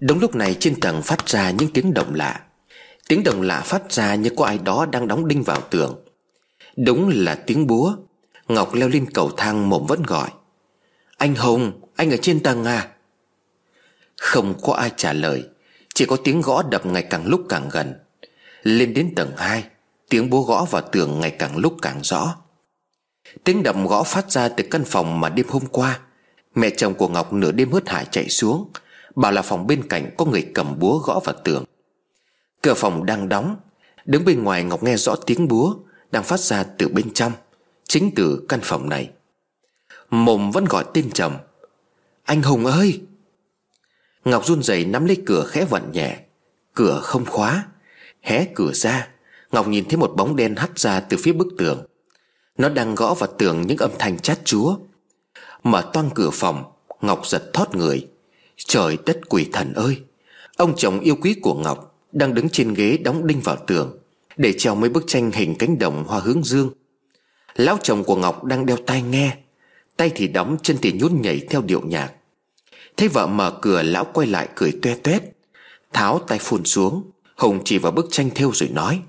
Đúng lúc này trên tầng phát ra những tiếng động lạ. Tiếng động lạ phát ra như có ai đó đang đóng đinh vào tường. Đúng là tiếng búa. Ngọc leo lên cầu thang mồm vẫn gọi. Anh Hùng, Anh ở trên tầng à? Không có ai trả lời. Chỉ có tiếng gõ đập ngày càng lúc càng gần. Lên đến tầng 2 Tiếng búa gõ vào tường ngày càng lúc càng rõ. Tiếng đập gõ phát ra từ căn phòng mà đêm hôm qua, Mẹ chồng của Ngọc nửa đêm hớt hải chạy xuống, Bảo là phòng bên cạnh có người cầm búa gõ vào tường. Cửa phòng đang đóng, Đứng bên ngoài Ngọc nghe rõ tiếng búa Đang phát ra từ bên trong, Chính từ căn phòng này. Mồm vẫn gọi tên chồng. Anh Hùng ơi! Ngọc run rẩy nắm lấy cửa khẽ vặn nhẹ. Cửa không khóa. Hé cửa ra, Ngọc nhìn thấy một bóng đen hắt ra từ phía bức tường. Nó đang gõ vào tường những âm thanh chát chúa. Mở toang cửa phòng, Ngọc giật thót người. Trời đất quỷ thần ơi! Ông chồng yêu quý của Ngọc Đang đứng trên ghế đóng đinh vào tường, Để treo mấy bức tranh hình cánh đồng hoa hướng dương. Lão chồng của Ngọc đang đeo tai nghe. Tay thì đóng, chân thì nhún nhảy theo điệu nhạc. Thấy vợ mở cửa, lão quay lại cười toe toét. Tháo tay phun xuống. Hùng chỉ vào bức tranh thêu rồi nói.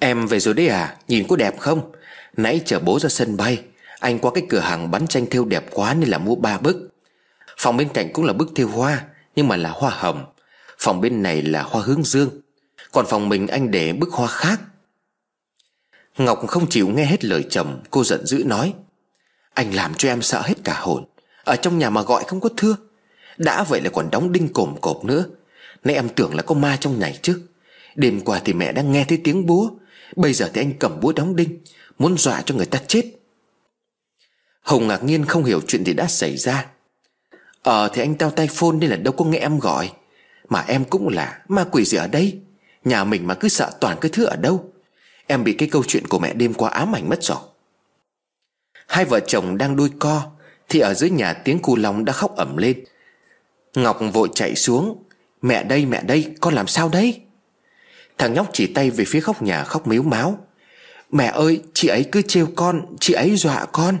Em về rồi đấy à? Nhìn có đẹp không? Nãy chở bố ra sân bay. Anh qua cái cửa hàng bắn tranh thêu đẹp quá Nên là mua ba bức. Phòng bên cạnh cũng là bức thêu hoa, Nhưng mà là hoa hồng. Phòng bên này là hoa hướng dương. Còn phòng mình anh để bức hoa khác. Ngọc không chịu nghe hết lời chồng Cô giận dữ nói, Anh làm cho em sợ hết cả hồn. Ở trong nhà mà gọi không có thưa. Đã vậy là còn đóng đinh cồm cộp nữa. Nãy em tưởng là có ma trong nhảy chứ. Đêm qua thì mẹ đang nghe thấy tiếng búa. Bây giờ thì anh cầm búa đóng đinh, Muốn dọa cho người ta chết. Hồng ngạc nhiên không hiểu chuyện gì đã xảy ra. Ờ thì anh tao tay phone nên là đâu có nghe em gọi. Mà em cũng là ma quỷ gì ở đây? Nhà mình mà cứ sợ toàn cái thứ ở đâu? Em bị cái câu chuyện của mẹ đêm qua ám ảnh mất rồi. Hai vợ chồng đang đuôi co, Thì ở dưới nhà tiếng cu long đã khóc ẩm lên. Ngọc vội chạy xuống, Mẹ đây mẹ đây, con làm sao đấy? Thằng nhóc chỉ tay về phía khóc nhà khóc miếu máu. Mẹ ơi, chị ấy cứ trêu con, Chị ấy dọa con.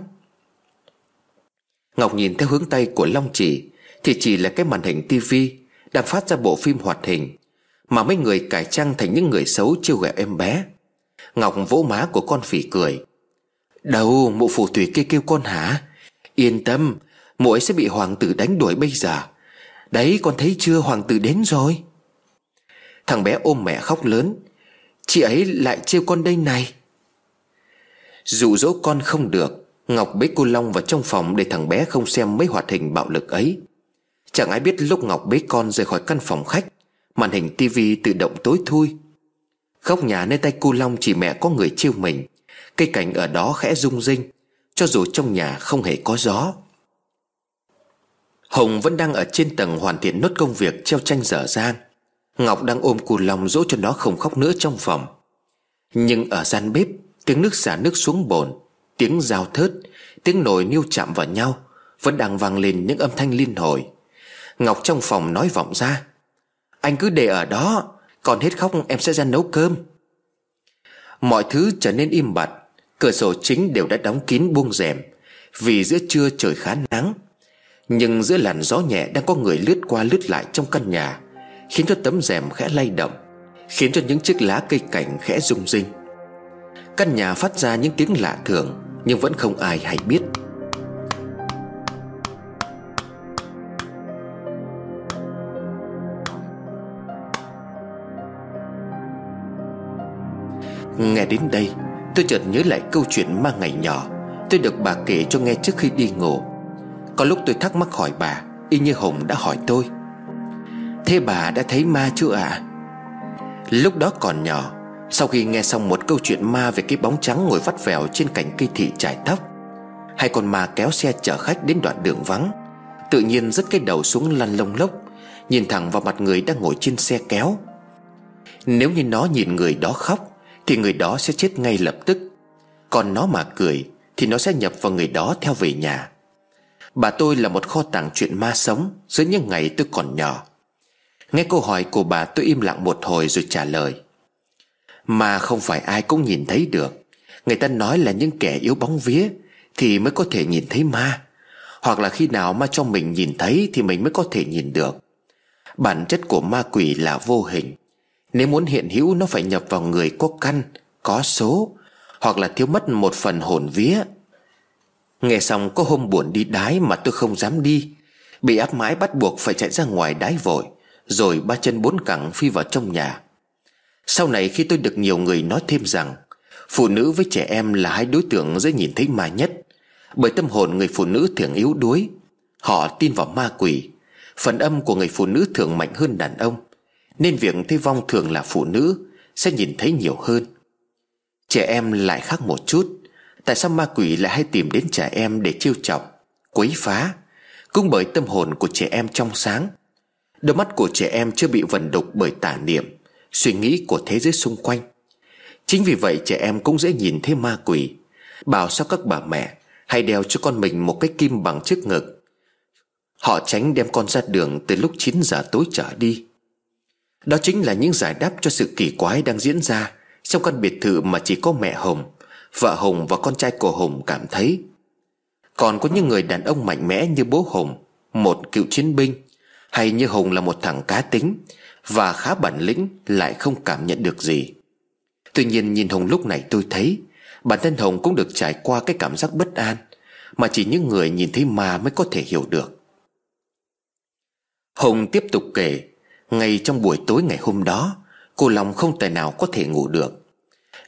Ngọc nhìn theo hướng tay của Long chỉ Thì chỉ là cái màn hình tivi Đang phát ra bộ phim hoạt hình Mà mấy người cải trang thành những người xấu trêu ghẹo em bé. Ngọc vỗ má của con phỉ cười. Đâu, mụ phù thủy kia kêu con hả? Yên tâm, Mụ ấy sẽ bị hoàng tử đánh đuổi bây giờ. Đấy, con thấy chưa, hoàng tử đến rồi. Thằng bé ôm mẹ khóc lớn. Chị ấy lại trêu con đây này. Dụ dỗ con không được, Ngọc bế cô Long vào trong phòng Để thằng bé không xem mấy hoạt hình bạo lực ấy. Chẳng ai biết lúc Ngọc bế con rời khỏi căn phòng khách, Màn hình tivi tự động tối thui. Khóc nhà nơi tay cu Long chỉ mẹ có người chiêu mình. Cây cảnh ở đó khẽ rung rinh, Cho dù trong nhà không hề có gió. Hồng vẫn đang ở trên tầng hoàn thiện nốt công việc treo tranh dở dang. Ngọc đang ôm cù lòng dỗ cho nó không khóc nữa trong phòng. Nhưng ở gian bếp, Tiếng nước xả nước xuống bồn, Tiếng dao thớt, Tiếng nồi niêu chạm vào nhau, Vẫn đang vang lên những âm thanh liên hồi. Ngọc trong phòng nói vọng ra, Anh cứ để ở đó còn hết khóc, em sẽ ra nấu cơm. Mọi thứ trở nên im bặt, Cửa sổ chính đều đã đóng kín buông rèm, Vì giữa trưa trời khá nắng. Nhưng giữa làn gió nhẹ đang có người lướt qua lướt lại trong căn nhà, Khiến cho tấm rèm khẽ lay động, Khiến cho những chiếc lá cây cảnh khẽ rung rinh. Căn nhà phát ra những tiếng lạ thường, Nhưng vẫn không ai hay biết. Nghe đến đây, Tôi chợt nhớ lại câu chuyện ma ngày nhỏ. Tôi được bà kể cho nghe trước khi đi ngủ. Có lúc tôi thắc mắc hỏi bà, Y như Hùng đã hỏi tôi. Thế bà đã thấy ma chưa ạ? À? Lúc đó còn nhỏ, Sau khi nghe xong một câu chuyện ma Về cái bóng trắng ngồi vắt vẻo trên cành cây thị trải tóc Hai con ma kéo xe chở khách đến đoạn đường vắng, Tự nhiên rớt cái đầu xuống lăn lông lốc, Nhìn thẳng vào mặt người đang ngồi trên xe kéo. Nếu như nó nhìn người đó khóc thì người đó sẽ chết ngay lập tức. Còn nó mà cười, Thì nó sẽ nhập vào người đó theo về nhà. Bà tôi là một kho tàng chuyện ma sống, Giữa những ngày tôi còn nhỏ. Nghe câu hỏi của bà, tôi im lặng một hồi rồi trả lời. Mà không phải ai cũng nhìn thấy được. Người ta nói là những kẻ yếu bóng vía Thì mới có thể nhìn thấy ma. Hoặc là khi nào ma trong mình nhìn thấy Thì mình mới có thể nhìn được. Bản chất của ma quỷ là vô hình. Nếu muốn hiện hữu, nó phải nhập vào người có căn, Có số, Hoặc là thiếu mất một phần hồn vía. Nghe xong, có hôm buồn đi đái mà tôi không dám đi. Bị áp mãi bắt buộc phải chạy ra ngoài đái vội, rồi ba chân bốn cẳng phi vào trong nhà. Sau này khi tôi được nhiều người nói thêm rằng, Phụ nữ với trẻ em là hai đối tượng dễ nhìn thấy ma nhất. Bởi tâm hồn người phụ nữ thường yếu đuối, Họ tin vào ma quỷ. Phần âm của người phụ nữ thường mạnh hơn đàn ông. Nên việc thấy vong thường là phụ nữ Sẽ nhìn thấy nhiều hơn. Trẻ em lại khác một chút. Tại sao ma quỷ lại hay tìm đến trẻ em để trêu chọc, Quấy phá? Cũng bởi tâm hồn của trẻ em trong sáng. Đôi mắt của trẻ em chưa bị vần đục bởi tà niệm, Suy nghĩ của thế giới xung quanh. Chính vì vậy trẻ em cũng dễ nhìn thấy ma quỷ. Bảo sao các bà mẹ Hay đeo cho con mình một cái kim bằng trước ngực. Họ tránh đem con ra đường từ lúc 9 giờ tối trở đi. Đó chính là những giải đáp cho sự kỳ quái đang diễn ra Trong căn biệt thự mà chỉ có mẹ Hồng, Vợ Hồng và con trai của Hồng cảm thấy. Còn có những người đàn ông mạnh mẽ như bố Hồng, Một cựu chiến binh, hay như Hồng là một thằng cá tính Và khá bản lĩnh lại không cảm nhận được gì. Tuy nhiên nhìn Hồng lúc này tôi thấy, Bản thân Hồng cũng được trải qua cái cảm giác bất an Mà chỉ những người nhìn thấy ma mới có thể hiểu được. Hồng tiếp tục kể ngay trong buổi tối ngày hôm đó, Cô Long không tài nào có thể ngủ được.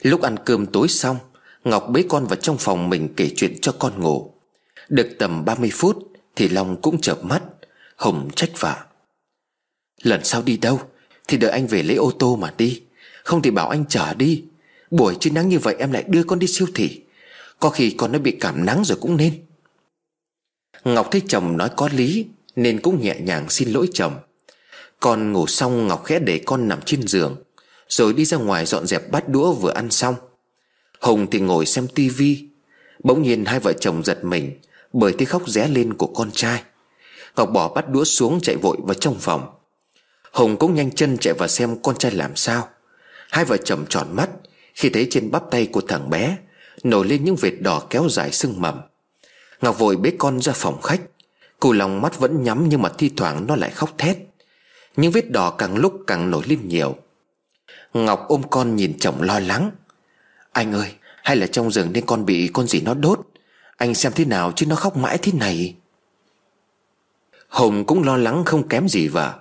Lúc ăn cơm tối xong, Ngọc bế con vào trong phòng mình kể chuyện cho con ngủ. Được tầm 30 phút Thì Long cũng chợp mắt, Hồng trách vả. Lần sau đi đâu? Thì đợi anh về lấy ô tô mà đi. Không thì bảo anh chở đi. Buổi trưa nắng như vậy em lại đưa con đi siêu thị. Có khi con nó bị cảm nắng rồi cũng nên. Ngọc thấy chồng nói có lý, Nên cũng nhẹ nhàng xin lỗi chồng. Con ngủ xong Ngọc khẽ để con nằm trên giường, Rồi đi ra ngoài dọn dẹp bát đũa vừa ăn xong. Hồng thì ngồi xem tivi Bỗng nhiên hai vợ chồng giật mình Bởi tiếng khóc ré lên của con trai. Ngọc bỏ bát đũa xuống chạy vội vào trong phòng. Hồng cũng nhanh chân chạy vào xem con trai làm sao. Hai vợ chồng tròn mắt Khi thấy trên bắp tay của thằng bé Nổi lên những vệt đỏ kéo dài sưng mầm. Ngọc vội bế con ra phòng khách. Cù lòng mắt vẫn nhắm nhưng mà thi thoảng nó lại khóc thét. Những vết đỏ càng lúc càng nổi lên nhiều. Ngọc ôm con nhìn chồng lo lắng. Anh ơi, Hay là trong rừng nên con bị con gì nó đốt? Anh xem thế nào chứ nó khóc mãi thế này? Hồng cũng lo lắng không kém gì vợ.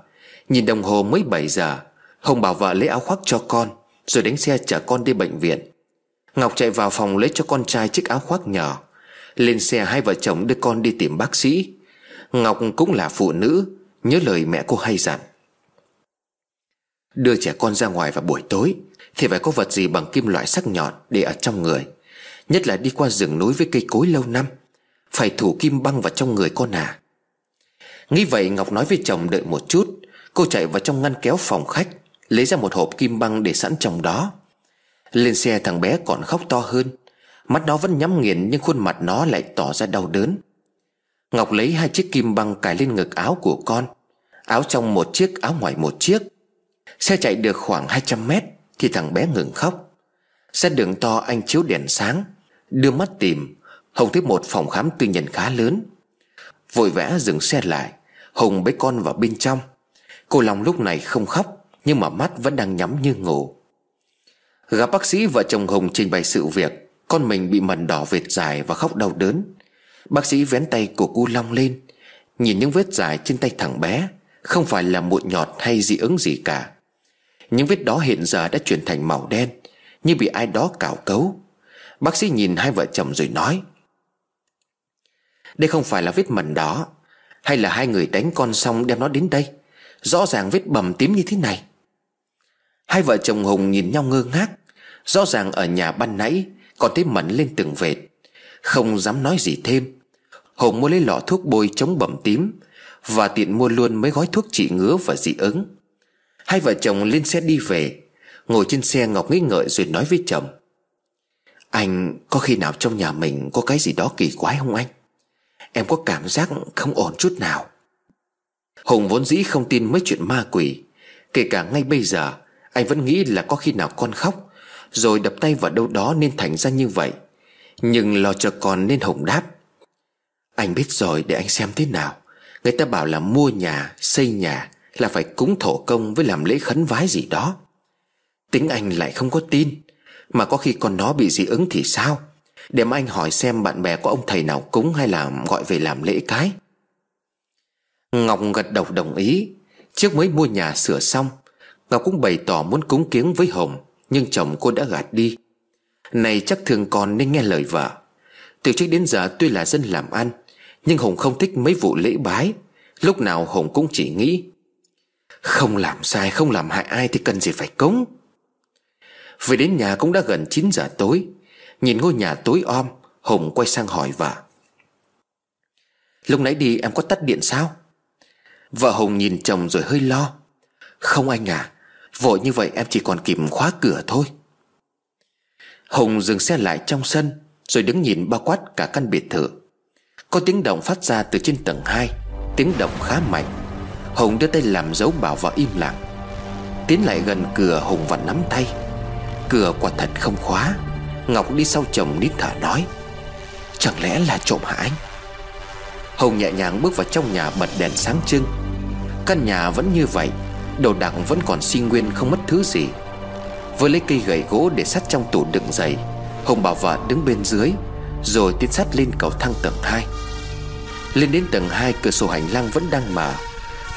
Nhìn đồng hồ mới 7 giờ, Hồng bảo vợ lấy áo khoác cho con, Rồi đánh xe chở con đi bệnh viện. Ngọc chạy vào phòng lấy cho con trai chiếc áo khoác nhỏ. Lên xe hai vợ chồng đưa con đi tìm bác sĩ. Ngọc cũng là phụ nữ, Nhớ lời mẹ cô hay dặn. Đưa trẻ con ra ngoài vào buổi tối, Thì phải có vật gì bằng kim loại sắc nhọn Để ở trong người, Nhất là đi qua rừng núi với cây cối lâu năm, Phải thủ kim băng vào trong người con à. Nghĩ vậy Ngọc nói với chồng đợi một chút, Cô chạy vào trong ngăn kéo phòng khách, Lấy ra một hộp kim băng để sẵn trong đó. Lên xe thằng bé còn khóc to hơn, Mắt nó vẫn nhắm nghiền Nhưng khuôn mặt nó lại tỏ ra đau đớn. Ngọc lấy hai chiếc kim băng cài lên ngực áo của con, Áo trong một chiếc, áo ngoài một chiếc Xe chạy được khoảng 200 mét Thì thằng bé ngừng khóc. Xe đường to anh chiếu đèn sáng, Đưa mắt tìm, Hồng thấy một phòng khám tư nhân khá lớn. Vội vã dừng xe lại, hồng bế con vào bên trong. Cô Long lúc này không khóc, Nhưng mà mắt vẫn đang nhắm như ngủ. Gặp bác sĩ vợ chồng hồng trình bày sự việc, Con mình bị mẩn đỏ vệt dài và khóc đau đớn. Bác sĩ vén tay của cô Long lên, Nhìn những vết dài trên tay thằng bé, Không phải là mụn nhọt hay dị ứng gì cả. Những vết đó hiện giờ đã chuyển thành màu đen, Như bị ai đó cào cấu. Bác sĩ nhìn hai vợ chồng rồi nói, Đây không phải là vết mẩn đỏ Hay là hai người đánh con xong đem nó đến đây? Rõ ràng vết bầm tím như thế này. Hai vợ chồng Hùng nhìn nhau ngơ ngác. Rõ ràng ở nhà ban nãy Còn thấy mẩn lên từng vệt. Không dám nói gì thêm. Hùng mua lấy lọ thuốc bôi chống bầm tím Và tiện mua luôn mấy gói thuốc trị ngứa và dị ứng. Hai vợ chồng lên xe đi về Ngồi trên xe Ngọc nghĩ ngợi rồi nói với chồng. Anh có khi nào trong nhà mình có cái gì đó kỳ quái không anh? Em có cảm giác không ổn chút nào? Hùng vốn dĩ không tin mấy chuyện ma quỷ Kể cả ngay bây giờ Anh vẫn nghĩ là có khi nào con khóc Rồi đập tay vào đâu đó nên thành ra như vậy. Nhưng lo cho con nên Hùng đáp Anh biết rồi để anh xem thế nào. Người ta bảo là mua nhà, xây nhà là phải cúng thổ công với làm lễ khấn vái gì đó. Tính anh lại không có tin, Mà có khi con nó bị dị ứng thì sao? Để mà anh hỏi xem bạn bè có ông thầy nào cúng hay là gọi về làm lễ cái. Ngọc gật đầu đồng ý. Trước mới mua nhà sửa xong, Ngọc cũng bày tỏ muốn cúng kiếng với Hồng, Nhưng chồng cô đã gạt đi. Này chắc thường còn nên nghe lời vợ. Từ trước đến giờ tuy là dân làm ăn, Nhưng Hồng không thích mấy vụ lễ bái. Lúc nào Hồng cũng chỉ nghĩ không làm sai, không làm hại ai Thì cần gì phải cúng Về đến nhà cũng đã gần 9 giờ tối. Nhìn ngôi nhà tối om Hồng quay sang hỏi vợ. Lúc nãy đi em có tắt điện sao? Vợ Hùng nhìn chồng rồi hơi lo. Không anh à Vội như vậy em chỉ còn kịp khóa cửa thôi. Hùng dừng xe lại trong sân, Rồi đứng nhìn bao quát cả căn biệt thự. Có tiếng động phát ra từ trên tầng 2 Tiếng động khá mạnh. Hùng đưa tay làm dấu bảo vợ im lặng. Tiến lại gần cửa Hùng và nắm tay. Cửa quả thật không khóa. Ngọc đi sau chồng nít thở nói, Chẳng lẽ là trộm hả anh? Hùng nhẹ nhàng bước vào trong nhà bật đèn sáng trưng. Căn nhà vẫn như vậy, Đồ đạc vẫn còn sinh nguyên không mất thứ gì. Vừa lấy cây gậy gỗ để sắt trong tủ đựng giày, Hùng bảo vợ đứng bên dưới, Rồi tiến sắt lên cầu thang tầng 2 Lên đến tầng 2 cửa sổ hành lang vẫn đang mở.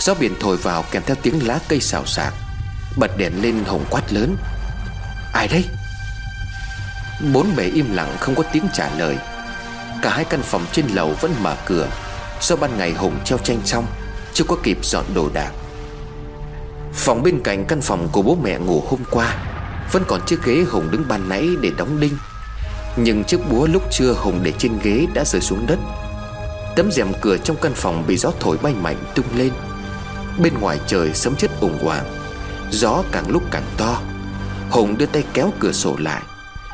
Gió biển thổi vào kèm theo tiếng lá cây xào xạc. Bật đèn lên Hùng quát lớn. Ai đây? Bốn bề im lặng không có tiếng trả lời. Cả hai căn phòng trên lầu vẫn mở cửa. Do ban ngày Hùng treo tranh xong Chưa có kịp dọn đồ đạc. Phòng bên cạnh căn phòng của bố mẹ ngủ hôm qua, Vẫn còn chiếc ghế Hùng đứng ban nãy để đóng đinh. Nhưng chiếc búa lúc trưa Hùng để trên ghế đã rơi xuống đất. Tấm rèm cửa trong căn phòng bị gió thổi bay mạnh tung lên. Bên ngoài trời sấm chất ủng hoàng. Gió càng lúc càng to. Hùng đưa tay kéo cửa sổ lại.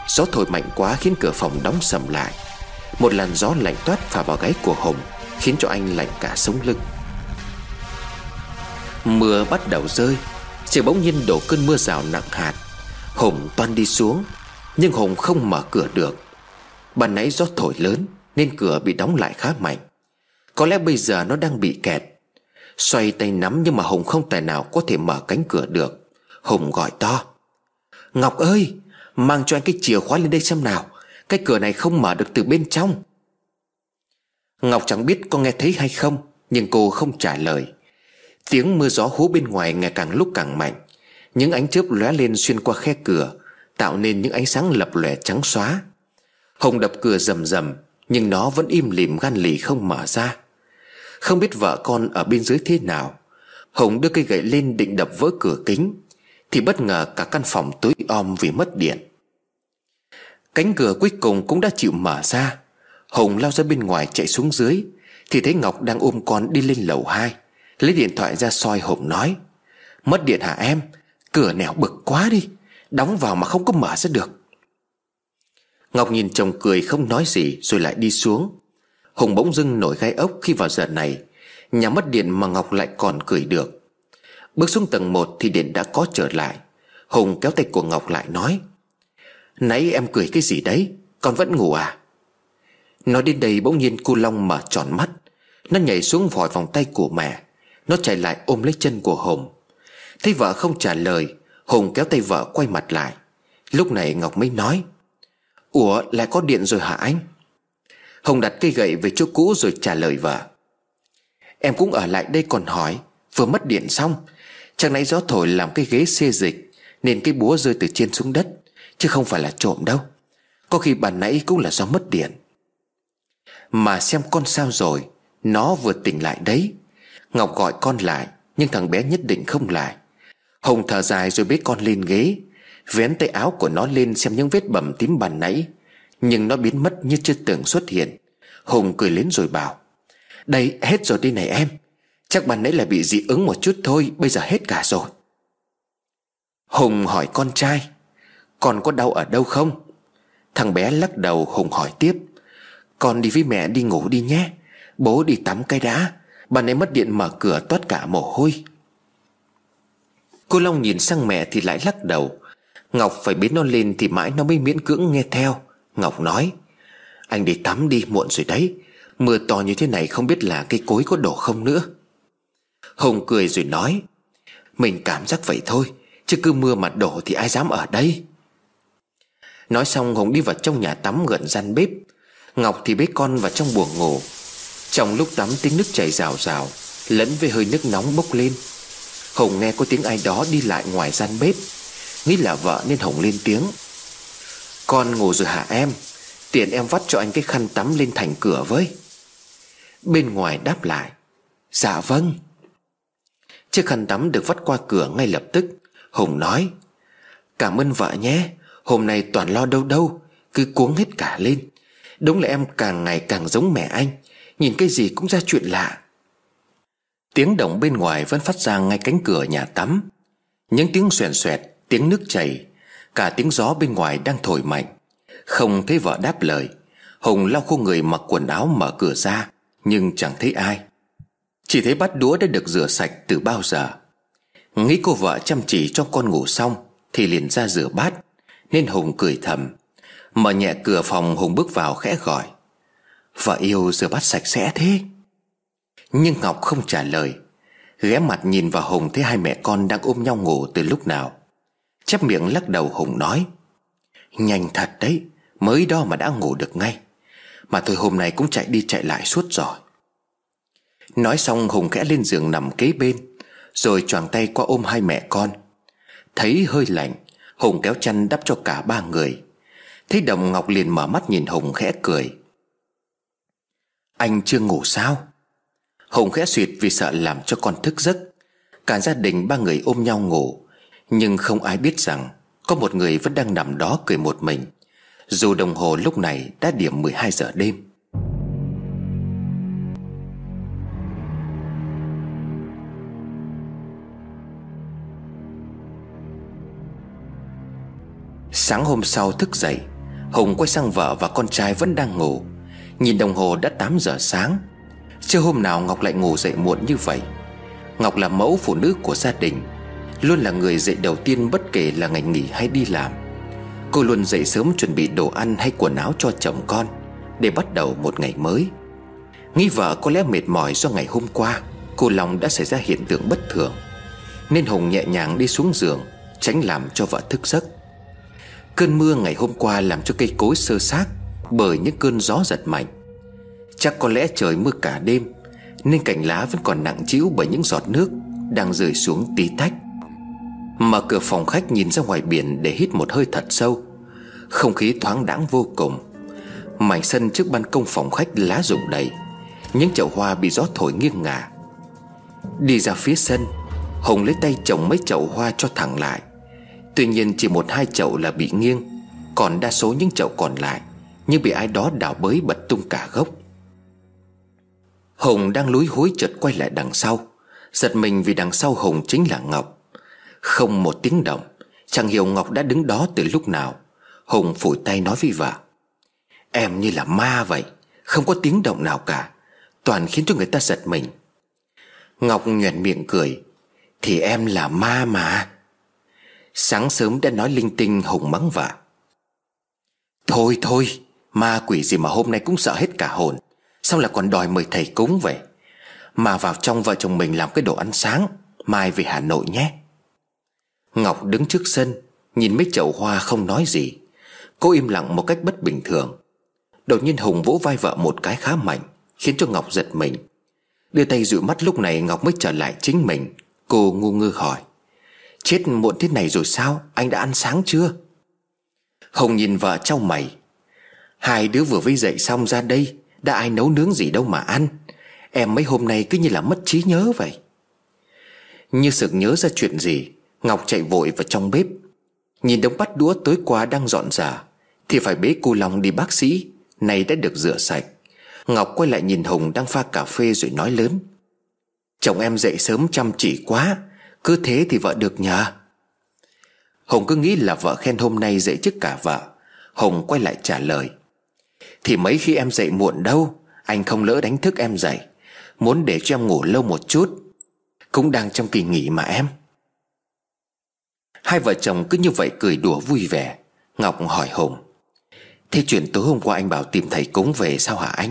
Gió thổi mạnh quá khiến cửa phòng đóng sầm lại. Một làn gió lạnh toát phả vào gáy của Hùng, Khiến cho anh lạnh cả sống lưng. Mưa bắt đầu rơi. Trời bỗng nhiên đổ cơn mưa rào nặng hạt. Hùng toan đi xuống, Nhưng Hùng không mở cửa được. Ban nãy gió thổi lớn, Nên cửa bị đóng lại khá mạnh. Có lẽ bây giờ nó đang bị kẹt. Xoay tay nắm nhưng mà Hùng không tài nào có thể mở cánh cửa được. Hùng gọi to. Ngọc ơi, Mang cho anh cái chìa khóa lên đây xem nào. Cái cửa này không mở được từ bên trong. Ngọc chẳng biết có nghe thấy hay không, Nhưng cô không trả lời. Tiếng mưa gió hú bên ngoài ngày càng lúc càng mạnh. Những ánh chớp lóe lên xuyên qua khe cửa, Tạo nên những ánh sáng lập lòe trắng xóa. Hồng đập cửa rầm rầm, Nhưng nó vẫn im lìm, gan lì không mở ra. Không biết vợ con ở bên dưới thế nào. Hồng đưa cây gậy lên định đập vỡ cửa kính, Thì bất ngờ cả căn phòng tối om vì mất điện. Cánh cửa cuối cùng cũng đã chịu mở ra. Hồng lao ra bên ngoài chạy xuống dưới, Thì thấy Ngọc đang ôm con đi lên lầu 2 Lấy điện thoại ra soi Hồng nói, Mất điện hả em? Cửa nẻo bực quá đi, Đóng vào mà không có mở ra được. Ngọc nhìn chồng cười không nói gì Rồi lại đi xuống. Hùng bỗng dưng nổi gai ốc khi vào giờ này. Nhà mất điện mà Ngọc lại còn cười được. Bước xuống tầng 1 thì điện đã có trở lại. Hùng kéo tay của Ngọc lại nói, Nãy em cười cái gì đấy? Con vẫn ngủ à? Nói đến đây bỗng nhiên cu Long mở tròn mắt. Nó nhảy xuống vòi vòng tay của mẹ. Nó chạy lại ôm lấy chân của Hùng. Thấy vợ không trả lời, Hùng kéo tay vợ quay mặt lại. Lúc này Ngọc mới nói, Ủa, lại có điện rồi hả anh? Hồng đặt cây gậy về chỗ cũ rồi trả lời vợ. Em cũng ở lại đây còn hỏi, Vừa mất điện xong. Chẳng nãy gió thổi làm cái ghế xê dịch, Nên cái búa rơi từ trên xuống đất, Chứ không phải là trộm đâu. Có khi bàn nãy cũng là do mất điện. Mà xem con sao rồi, Nó vừa tỉnh lại đấy. Ngọc gọi con lại, Nhưng thằng bé nhất định không lại. Hồng thở dài rồi bế con lên ghế, Vén tay áo của nó lên xem những vết bầm tím bàn nãy. Nhưng nó biến mất như chưa từng xuất hiện. Hùng cười lớn rồi bảo, Đây, hết rồi đây này em. Chắc ban nãy là bị dị ứng một chút thôi, Bây giờ hết cả rồi. Hùng hỏi con trai, Con có đau ở đâu không? Thằng bé lắc đầu, Hùng hỏi tiếp, Con đi với mẹ đi ngủ đi nhé. Bố đi tắm cái đã. Ban nãy mất điện mở cửa toát cả mồ hôi. Cô Long nhìn sang mẹ thì lại lắc đầu, Ngọc phải biến nó lên thì mãi nó mới miễn cưỡng nghe theo. Ngọc nói, Anh đi tắm đi, muộn rồi đấy. Mưa to như thế này không biết là cây cối có đổ không nữa. Hùng cười rồi nói, Mình cảm giác vậy thôi, Chứ cứ mưa mà đổ thì ai dám ở đây? Nói xong, Hùng đi vào trong nhà tắm gần gian bếp. Ngọc thì bế con vào trong buồng ngủ. Trong lúc tắm, tiếng nước chảy rào rào, Lẫn với hơi nước nóng bốc lên. Hùng nghe có tiếng ai đó đi lại ngoài gian bếp. Nghĩ là vợ nên Hùng lên tiếng. Con ngủ rồi hả em? Tiện em vắt cho anh cái khăn tắm lên thành cửa với. Bên ngoài đáp lại Dạ vâng. Chiếc khăn tắm được vắt qua cửa ngay lập tức. Hùng nói, Cảm ơn vợ nhé, Hôm nay toàn lo đâu đâu, Cứ cuống hết cả lên. Đúng là em càng ngày càng giống mẹ anh, Nhìn cái gì cũng ra chuyện lạ. Tiếng động bên ngoài vẫn phát ra ngay cánh cửa nhà tắm. Những tiếng xoèn xoẹt, Tiếng nước chảy Cả tiếng gió bên ngoài đang thổi mạnh. Không thấy vợ đáp lời. Hùng lau khô người mặc quần áo mở cửa ra, Nhưng chẳng thấy ai. Chỉ thấy bát đũa đã được rửa sạch từ bao giờ. Nghĩ cô vợ chăm chỉ cho con ngủ xong Thì liền ra rửa bát, Nên Hùng cười thầm. Mở nhẹ cửa phòng, Hùng bước vào khẽ gọi. Vợ yêu rửa bát sạch sẽ thế. Nhưng Ngọc không trả lời. Ghé mặt nhìn vào Hùng thấy hai mẹ con đang ôm nhau ngủ từ lúc nào. Chép miệng lắc đầu Hùng nói, Nhanh thật đấy, Mới đó mà đã ngủ được ngay, Mà thôi hôm nay cũng chạy đi chạy lại suốt rồi. Nói xong Hùng khẽ lên giường nằm kế bên, Rồi choàng tay qua ôm hai mẹ con. Thấy hơi lạnh, Hùng kéo chăn đắp cho cả ba người. Thấy Đồng Ngọc liền mở mắt nhìn Hùng khẽ cười. Anh chưa ngủ sao? Hùng khẽ suyệt vì sợ làm cho con thức giấc. Cả gia đình ba người ôm nhau ngủ. Nhưng không ai biết rằng Có một người vẫn đang nằm đó cười một mình. Dù đồng hồ lúc này đã điểm 12 giờ đêm. Sáng hôm sau thức dậy, Hùng quay sang vợ và con trai vẫn đang ngủ. Nhìn đồng hồ đã 8 giờ sáng. Chưa hôm nào Ngọc lại ngủ dậy muộn như vậy. Ngọc là mẫu phụ nữ của gia đình. Luôn là người dậy đầu tiên bất kể là ngày nghỉ hay đi làm. Cô luôn dậy sớm chuẩn bị đồ ăn hay quần áo cho chồng con, Để bắt đầu một ngày mới. Nghĩ vợ có lẽ mệt mỏi do ngày hôm qua, Cô lòng đã xảy ra hiện tượng bất thường, Nên Hùng nhẹ nhàng đi xuống giường, Tránh làm cho vợ thức giấc. Cơn mưa ngày hôm qua làm cho cây cối sơ xác Bởi những cơn gió giật mạnh. Chắc có lẽ trời mưa cả đêm, Nên cành lá vẫn còn nặng trĩu bởi những giọt nước Đang rơi xuống tí tách. Mở cửa phòng khách nhìn ra ngoài biển Để hít một hơi thật sâu. Không khí thoáng đãng vô cùng. Mảnh sân trước ban công phòng khách lá rụng đầy. Những chậu hoa bị gió thổi nghiêng ngả. Đi ra phía sân, Hùng lấy tay trồng mấy chậu hoa cho thẳng lại. Tuy nhiên chỉ một hai chậu là bị nghiêng, Còn đa số những chậu còn lại, Như bị ai đó đào bới bật tung cả gốc. Hùng đang lúi húi chợt quay lại đằng sau. Giật mình vì đằng sau Hùng chính là Ngọc. Không một tiếng động, Chẳng hiểu Ngọc đã đứng đó từ lúc nào. Hùng phủi tay nói với vợ, Em như là ma vậy, Không có tiếng động nào cả, Toàn khiến cho người ta giật mình. Ngọc nhuền miệng cười, Thì em là ma mà. Sáng sớm đã nói linh tinh Hùng mắng vợ, Thôi thôi, Ma quỷ gì mà hôm nay cũng sợ hết cả hồn, Sao lại còn đòi mời thầy cúng vậy? Mà vào trong vợ chồng mình làm cái đồ ăn sáng, Mai về Hà Nội nhé. Ngọc đứng trước sân, Nhìn mấy chậu hoa không nói gì. Cô im lặng một cách bất bình thường. Đột nhiên Hùng vỗ vai vợ một cái khá mạnh, Khiến cho Ngọc giật mình. Đưa tay dụi mắt lúc này Ngọc mới trở lại chính mình. Cô ngu ngơ hỏi, Chết muộn thế này rồi sao? Anh đã ăn sáng chưa? Hồng nhìn vợ trao mày, Hai đứa vừa vây dậy xong ra đây, Đã ai nấu nướng gì đâu mà ăn. Em mấy hôm nay cứ như là mất trí nhớ vậy. Như sực nhớ ra chuyện gì? Ngọc chạy vội vào trong bếp. Nhìn đống bắt đũa tối qua đang dọn dả Thì phải bế cô Long đi bác sĩ. Này đã được rửa sạch. Ngọc quay lại nhìn Hùng đang pha cà phê rồi nói lớn. Chồng em dậy sớm chăm chỉ quá, cứ thế thì vợ được nhờ Hùng cứ nghĩ là vợ khen hôm nay dậy trước cả vợ. Hùng quay lại trả lời. Thì mấy khi em dậy muộn đâu, Anh không lỡ đánh thức em dậy. Muốn để cho em ngủ lâu một chút. Cũng đang trong kỳ nghỉ mà em. Hai vợ chồng cứ như vậy cười đùa vui vẻ. Ngọc hỏi Hùng, Thế chuyện tối hôm qua anh bảo tìm thầy cúng về sao hả anh?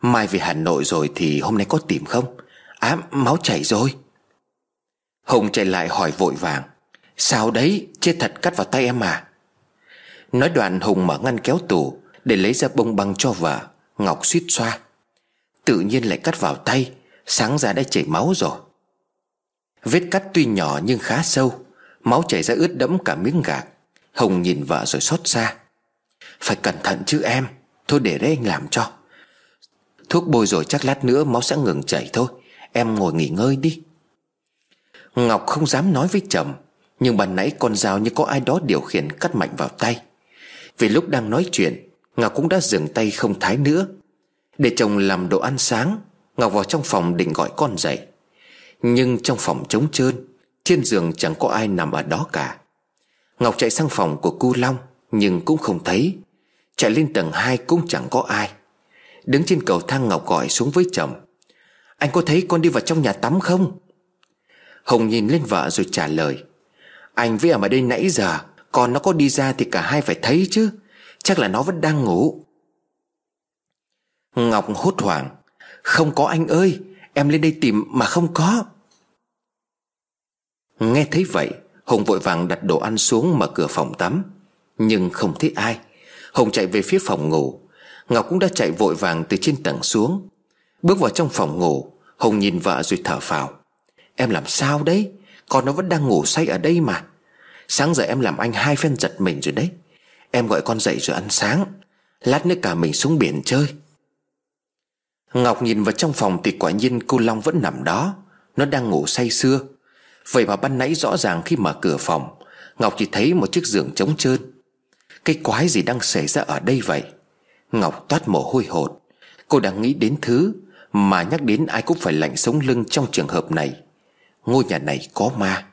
Mai về Hà Nội rồi thì hôm nay có tìm không? À máu chảy rồi. Hùng chạy lại hỏi vội vàng, Sao đấy, chết thật cắt vào tay em à? Nói đoạn Hùng mở ngăn kéo tủ, Để lấy ra bông băng cho vợ. Ngọc suýt xoa, Tự nhiên lại cắt vào tay, Sáng ra đã chảy máu rồi. Vết cắt tuy nhỏ nhưng khá sâu Máu chảy ra ướt đẫm cả miếng gạc. Hồng nhìn vợ rồi xót xa. Phải cẩn thận chứ em. Thôi để đấy anh làm cho. Thuốc bôi rồi chắc lát nữa máu sẽ ngừng chảy thôi. Em ngồi nghỉ ngơi đi. Ngọc không dám nói với chồng, Nhưng bàn nãy con dao như có ai đó điều khiển cắt mạnh vào tay. Vì lúc đang nói chuyện, Ngọc cũng đã dừng tay không thái nữa. Để chồng làm đồ ăn sáng, Ngọc vào trong phòng định gọi con dậy. Nhưng trong phòng trống trơn trên giường chẳng có ai nằm ở đó cả. Ngọc chạy sang phòng của cu Long, Nhưng cũng không thấy. Chạy lên tầng 2 cũng chẳng có ai. Đứng trên cầu thang Ngọc gọi xuống với chồng. Anh có thấy con đi vào trong nhà tắm không? Hồng nhìn lên vợ rồi trả lời. Anh với em ở đây nãy giờ Còn nó có đi ra thì cả hai phải thấy chứ. Chắc là nó vẫn đang ngủ. Ngọc hốt hoảng. Không có anh ơi, Em lên đây tìm mà không có. Nghe thấy vậy, Hùng vội vàng đặt đồ ăn xuống mở cửa phòng tắm. Nhưng không thấy ai. Hùng chạy về phía phòng ngủ. Ngọc cũng đã chạy vội vàng từ trên tầng xuống. Bước vào trong phòng ngủ, Hùng nhìn vợ rồi thở phào. Em làm sao đấy? Con nó vẫn đang ngủ say ở đây mà. Sáng giờ em làm anh hai phen giật mình rồi đấy. Em gọi con dậy rồi ăn sáng. Lát nữa cả mình xuống biển chơi. Ngọc nhìn vào trong phòng thì quả nhiên cô Long vẫn nằm đó. Nó đang ngủ say sưa. Vậy mà ban nãy rõ ràng khi mở cửa phòng Ngọc chỉ thấy một chiếc giường trống trơn. Cái quái gì đang xảy ra ở đây vậy? Ngọc toát mồ hôi hột. Cô đang nghĩ đến thứ Mà nhắc đến ai cũng phải lạnh sống lưng trong trường hợp này. Ngôi nhà này có ma.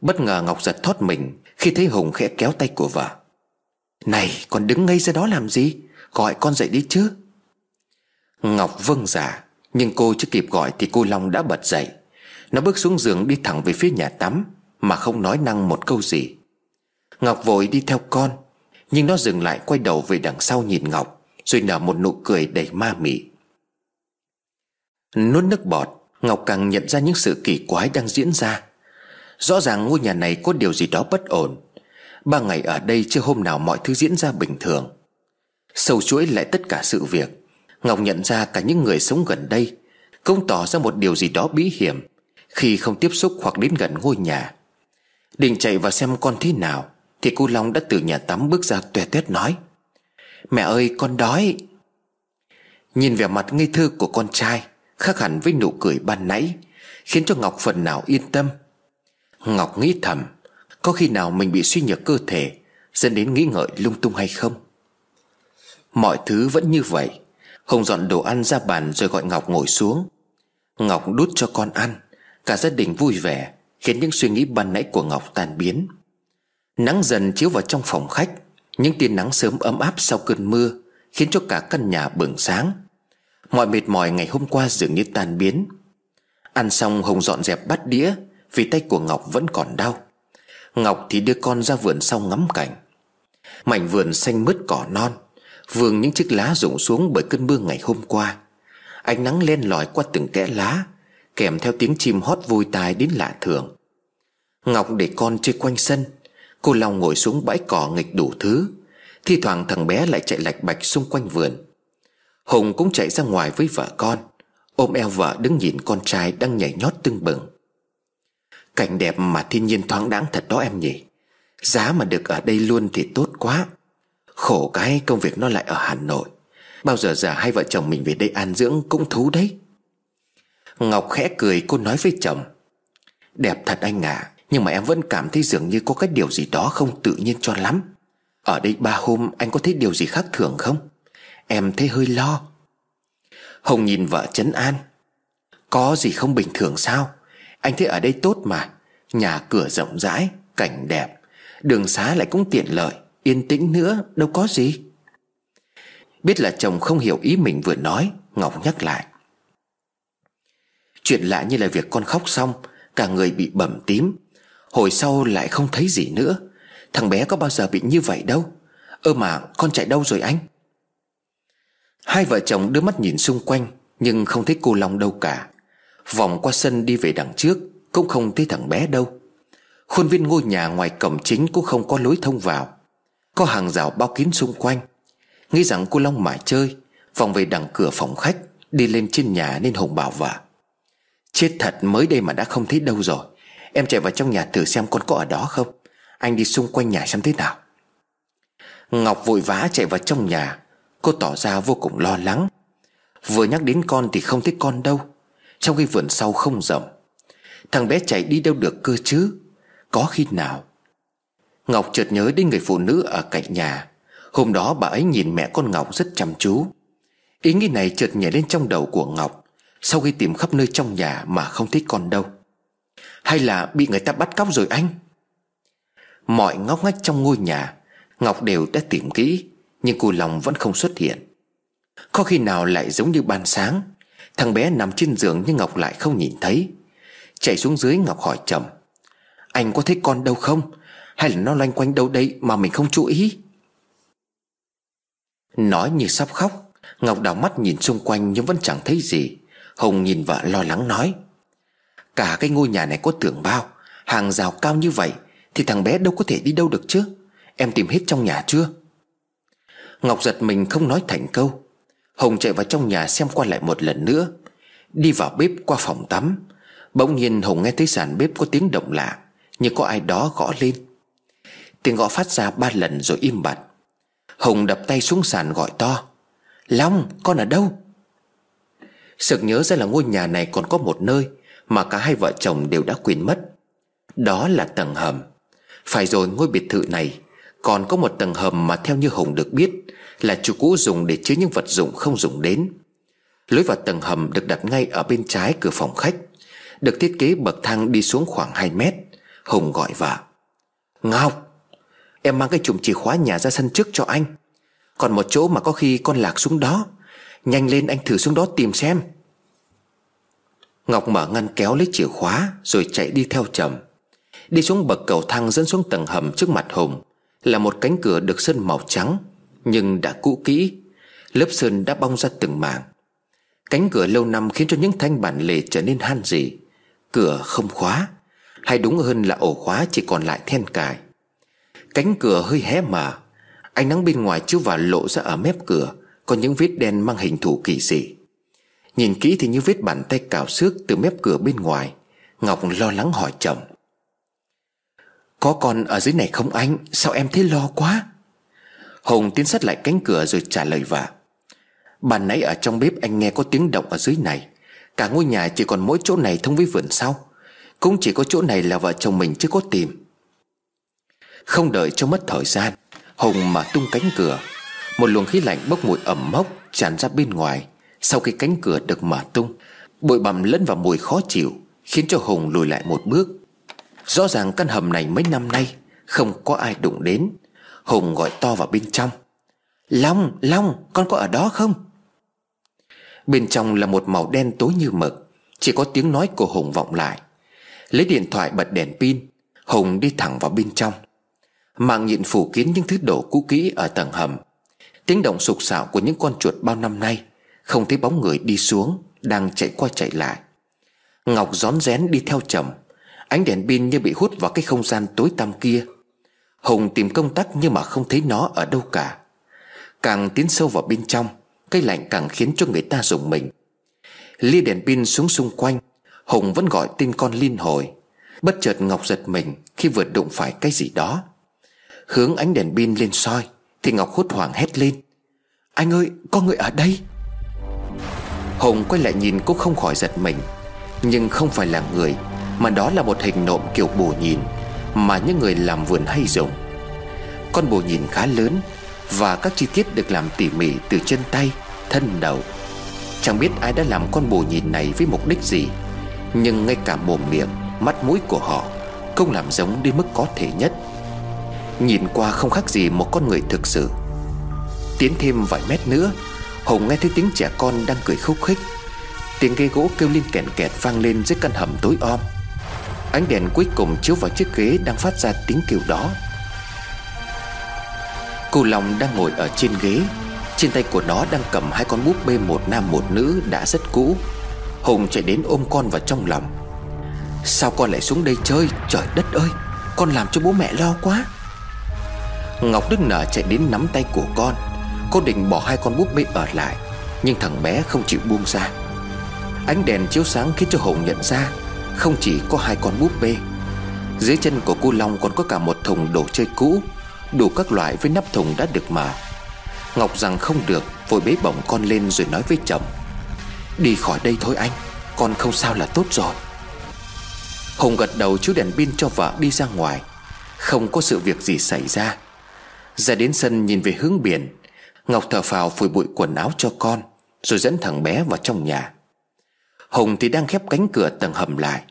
Bất ngờ Ngọc giật thoát mình Khi thấy Hùng khẽ kéo tay của vợ. Này con đứng ngay ra đó làm gì? Gọi con dậy đi chứ. Ngọc vâng giả dạ, Nhưng cô chưa kịp gọi thì cô Long đã bật dậy. Nó bước xuống giường đi thẳng về phía nhà tắm, Mà không nói năng một câu gì. Ngọc vội đi theo con, Nhưng nó dừng lại quay đầu về đằng sau nhìn Ngọc, Rồi nở một nụ cười đầy ma mị. Nuốt nước bọt, Ngọc càng nhận ra những sự kỳ quái đang diễn ra. Rõ ràng ngôi nhà này có điều gì đó bất ổn. Ba ngày ở đây chưa hôm nào mọi thứ diễn ra bình thường. Sâu chuỗi lại tất cả sự việc. Ngọc nhận ra cả những người sống gần đây, Cũng tỏ ra một điều gì đó bí hiểm. Khi không tiếp xúc hoặc đến gần ngôi nhà. Định chạy vào xem con thế nào, Thì cô Long đã từ nhà tắm bước ra tuè tuét nói, Mẹ ơi, con đói. Nhìn vẻ mặt ngây thơ của con trai, Khác hẳn với nụ cười ban nãy, Khiến cho Ngọc phần nào yên tâm. Ngọc nghĩ thầm, Có khi nào mình bị suy nhược cơ thể, Dẫn đến nghĩ ngợi lung tung hay không? Mọi thứ vẫn như vậy, Hồng dọn đồ ăn ra bàn rồi gọi Ngọc ngồi xuống. Ngọc đút cho con ăn. Cả gia đình vui vẻ, Khiến những suy nghĩ ban nãy của Ngọc tan biến. Nắng dần chiếu vào trong phòng khách, Những tia nắng sớm ấm áp sau cơn mưa Khiến cho cả căn nhà bừng sáng. Mọi mệt mỏi ngày hôm qua dường như tan biến. Ăn xong Hồng dọn dẹp bát đĩa, Vì tay của Ngọc vẫn còn đau. Ngọc thì đưa con ra vườn sau ngắm cảnh. Mảnh vườn xanh mướt cỏ non Vương những chiếc lá rụng xuống bởi cơn mưa ngày hôm qua. Ánh nắng len lỏi qua từng kẽ lá. Kèm theo tiếng chim hót vui tai đến lạ thường. Ngọc để con chơi quanh sân, Cô Long ngồi xuống bãi cỏ nghịch đủ thứ. Thi thoảng thằng bé lại chạy lạch bạch xung quanh vườn. Hùng cũng chạy ra ngoài với vợ con, Ôm eo vợ đứng nhìn con trai đang nhảy nhót tưng bừng. Cảnh đẹp mà thiên nhiên thoáng đáng thật đó em nhỉ. Giá mà được ở đây luôn thì tốt quá. Khổ cái công việc nó lại ở Hà Nội. Bao giờ giờ hai vợ chồng mình về đây an dưỡng cũng thú đấy. Ngọc khẽ cười, cô nói với chồng. Đẹp thật anh à Nhưng mà em vẫn cảm thấy dường như có cái điều gì đó không tự nhiên cho lắm. Ở đây ba hôm, anh có thấy điều gì khác thường không? Em thấy hơi lo. Hồng nhìn vợ chấn an. Có gì không bình thường sao? Anh thấy ở đây tốt mà. Nhà cửa rộng rãi, Cảnh đẹp. Đường xá lại cũng tiện lợi. Yên tĩnh nữa, đâu có gì. Biết là chồng không hiểu ý mình vừa nói, Ngọc nhắc lại. Chuyện lạ như là việc con khóc xong, Cả người bị bầm tím. Hồi sau lại không thấy gì nữa. Thằng bé có bao giờ bị như vậy đâu. Ơ mà, con chạy đâu rồi anh? Hai vợ chồng đưa mắt nhìn xung quanh, Nhưng không thấy cô Long đâu cả. Vòng qua sân đi về đằng trước, Cũng không thấy thằng bé đâu. Khuôn viên ngôi nhà ngoài cổng chính Cũng không có lối thông vào. Có hàng rào bao kín xung quanh. Nghĩ rằng cô Long mải chơi, Vòng về đằng cửa phòng khách, Đi lên trên nhà nên Hùng bảo vợ. Chết thật mới đây mà đã không thấy đâu rồi. Em chạy vào trong nhà thử xem con có ở đó không. Anh đi xung quanh nhà xem thế nào. Ngọc vội vã chạy vào trong nhà. Cô tỏ ra vô cùng lo lắng. Vừa nhắc đến con thì không thấy con đâu. Trong cái vườn sau không rộng. Thằng bé chạy đi đâu được cơ chứ? Có khi nào? Ngọc chợt nhớ đến người phụ nữ ở cạnh nhà. Hôm đó bà ấy nhìn mẹ con Ngọc rất chăm chú. Ý nghĩ này chợt nhảy lên trong đầu của Ngọc. Sau khi tìm khắp nơi trong nhà mà không thấy con đâu? Hay là bị người ta bắt cóc rồi anh? Mọi ngóc ngách trong ngôi nhà, Ngọc đều đã tìm kỹ, Nhưng cô lòng vẫn không xuất hiện. Có khi nào lại giống như ban sáng, Thằng bé nằm trên giường nhưng Ngọc lại không nhìn thấy. Chạy xuống dưới, Ngọc hỏi chồng, Anh có thấy con đâu không? Hay là nó loanh quanh đâu đây mà mình không chú ý? Nói như sắp khóc, Ngọc đảo mắt nhìn xung quanh nhưng vẫn chẳng thấy gì. Hùng nhìn vợ lo lắng nói. Cả cái ngôi nhà này có tường bao, Hàng rào cao như vậy, Thì thằng bé đâu có thể đi đâu được chứ? Em tìm hết trong nhà chưa? Ngọc giật mình không nói thành câu. Hồng chạy vào trong nhà xem qua lại một lần nữa. Đi vào bếp qua phòng tắm. Bỗng nhiên Hồng nghe thấy sàn bếp có tiếng động lạ, Như có ai đó gõ lên. Tiếng gõ phát ra ba lần rồi im bặt. Hồng đập tay xuống sàn gọi to. Long, con ở đâu? Sực nhớ ra là ngôi nhà này còn có một nơi Mà cả hai vợ chồng đều đã quên mất. Đó là tầng hầm. Phải rồi ngôi biệt thự này Còn có một tầng hầm mà theo như hùng được biết Là chủ cũ dùng để chứa những vật dụng không dùng đến. Lối vào tầng hầm được đặt ngay ở bên trái cửa phòng khách, Được thiết kế bậc thang đi xuống khoảng 2 mét. Hùng gọi vợ. Ngọc, Em mang cái chùm chìa khóa nhà ra sân trước cho anh. Còn một chỗ mà có khi con lạc xuống đó. Nhanh lên anh thử xuống đó tìm xem. Ngọc mở ngăn kéo lấy chìa khóa, Rồi chạy đi theo chồng Đi xuống bậc cầu thang dẫn xuống tầng hầm trước mặt Hùng, Là một cánh cửa được sơn màu trắng, Nhưng đã cũ kỹ. Lớp sơn đã bong ra từng mảng. Cánh cửa lâu năm khiến cho những thanh bản lề trở nên han gì Cửa không khóa, Hay đúng hơn là ổ khóa chỉ còn lại then cài. Cánh cửa hơi hé mở, Ánh nắng bên ngoài chiếu vào lộ ra ở mép cửa. Có những vết đen mang hình thù kỳ dị. Nhìn kỹ thì như vết bàn tay cào xước từ mép cửa bên ngoài, Ngọc lo lắng hỏi chồng. Có con ở dưới này không anh? Sao em thấy lo quá? Hùng tiến sát lại cánh cửa rồi trả lời vả. Ban nãy ở trong bếp anh nghe có tiếng động ở dưới này. Cả ngôi nhà chỉ còn mỗi chỗ này thông với vườn sau. Cũng chỉ có chỗ này là vợ chồng mình chưa có tìm. Không đợi cho mất thời gian, Hùng mà tung cánh cửa. Một luồng khí lạnh bốc mùi ẩm mốc tràn ra bên ngoài Sau khi cánh cửa được mở tung Bụi bặm lẫn vào mùi khó chịu Khiến cho Hùng lùi lại một bước. Rõ ràng căn hầm này mấy năm nay Không có ai đụng đến. Hùng gọi to vào bên trong. Long, Long, con có ở đó không? Bên trong là một màu đen tối như mực Chỉ có tiếng nói của Hùng vọng lại. Lấy điện thoại bật đèn pin Hùng đi thẳng vào bên trong. Mạng nhịn phủ kín những thứ đồ cũ kỹ ở tầng hầm. Tiếng động sục sạo của những con chuột bao năm nay, Không thấy bóng người đi xuống, Đang chạy qua chạy lại. Ngọc rón rén đi theo chồng Ánh đèn pin như bị hút vào cái không gian tối tăm kia. Hùng tìm công tắc nhưng mà không thấy nó ở đâu cả. Càng tiến sâu vào bên trong, cái lạnh càng khiến cho người ta dùng mình. Lia đèn pin xuống xung quanh, Hùng vẫn gọi tên con liên hồi. Bất chợt Ngọc giật mình Khi vừa đụng phải cái gì đó. Hướng ánh đèn pin lên soi thì Ngọc hốt hoảng hét lên. Anh ơi có người ở đây. Hùng quay lại nhìn cũng không khỏi giật mình. Nhưng không phải là người, Mà đó là một hình nộm kiểu bù nhìn, Mà những người làm vườn hay dùng Con bù nhìn khá lớn Và các chi tiết được làm tỉ mỉ từ chân tay, Thân đầu. Chẳng biết ai đã làm con bù nhìn này với mục đích gì, Nhưng ngay cả mồm miệng, Mắt mũi của họ Không làm giống đến mức có thể nhất. Nhìn qua không khác gì một con người thực sự. Tiến thêm vài mét nữa, Hùng nghe thấy tiếng trẻ con đang cười khúc khích. Tiếng ghế gỗ kêu lên kẹt kẹt vang lên dưới căn hầm tối om. Ánh đèn cuối cùng chiếu vào chiếc ghế đang phát ra tiếng kêu đó. Cô Long đang ngồi ở trên ghế. Trên tay của nó đang cầm hai con búp bê một nam một nữ đã rất cũ. Hùng chạy đến ôm con vào trong lòng. Sao con lại xuống đây chơi? Trời đất ơi, Con làm cho bố mẹ lo quá. Ngọc Đức Nở chạy đến nắm tay của con. Cô định bỏ hai con búp bê ở lại, Nhưng thằng bé không chịu buông ra. Ánh đèn chiếu sáng khiến cho Hồng nhận ra Không chỉ có hai con búp bê. Dưới chân của cô Long còn có cả một thùng đồ chơi cũ, Đủ các loại với nắp thùng đã được mở Ngọc rằng không được, Vội bế bổng con lên rồi nói với chồng, Đi khỏi đây thôi anh, Con không sao là tốt rồi. Hùng gật đầu chiếu đèn pin cho vợ đi ra ngoài. Không có sự việc gì xảy ra. Ra đến sân nhìn về hướng biển. Ngọc thở phào phủi bụi quần áo cho con, Rồi dẫn thằng bé vào trong nhà. Hùng thì đang khép cánh cửa tầng hầm lại.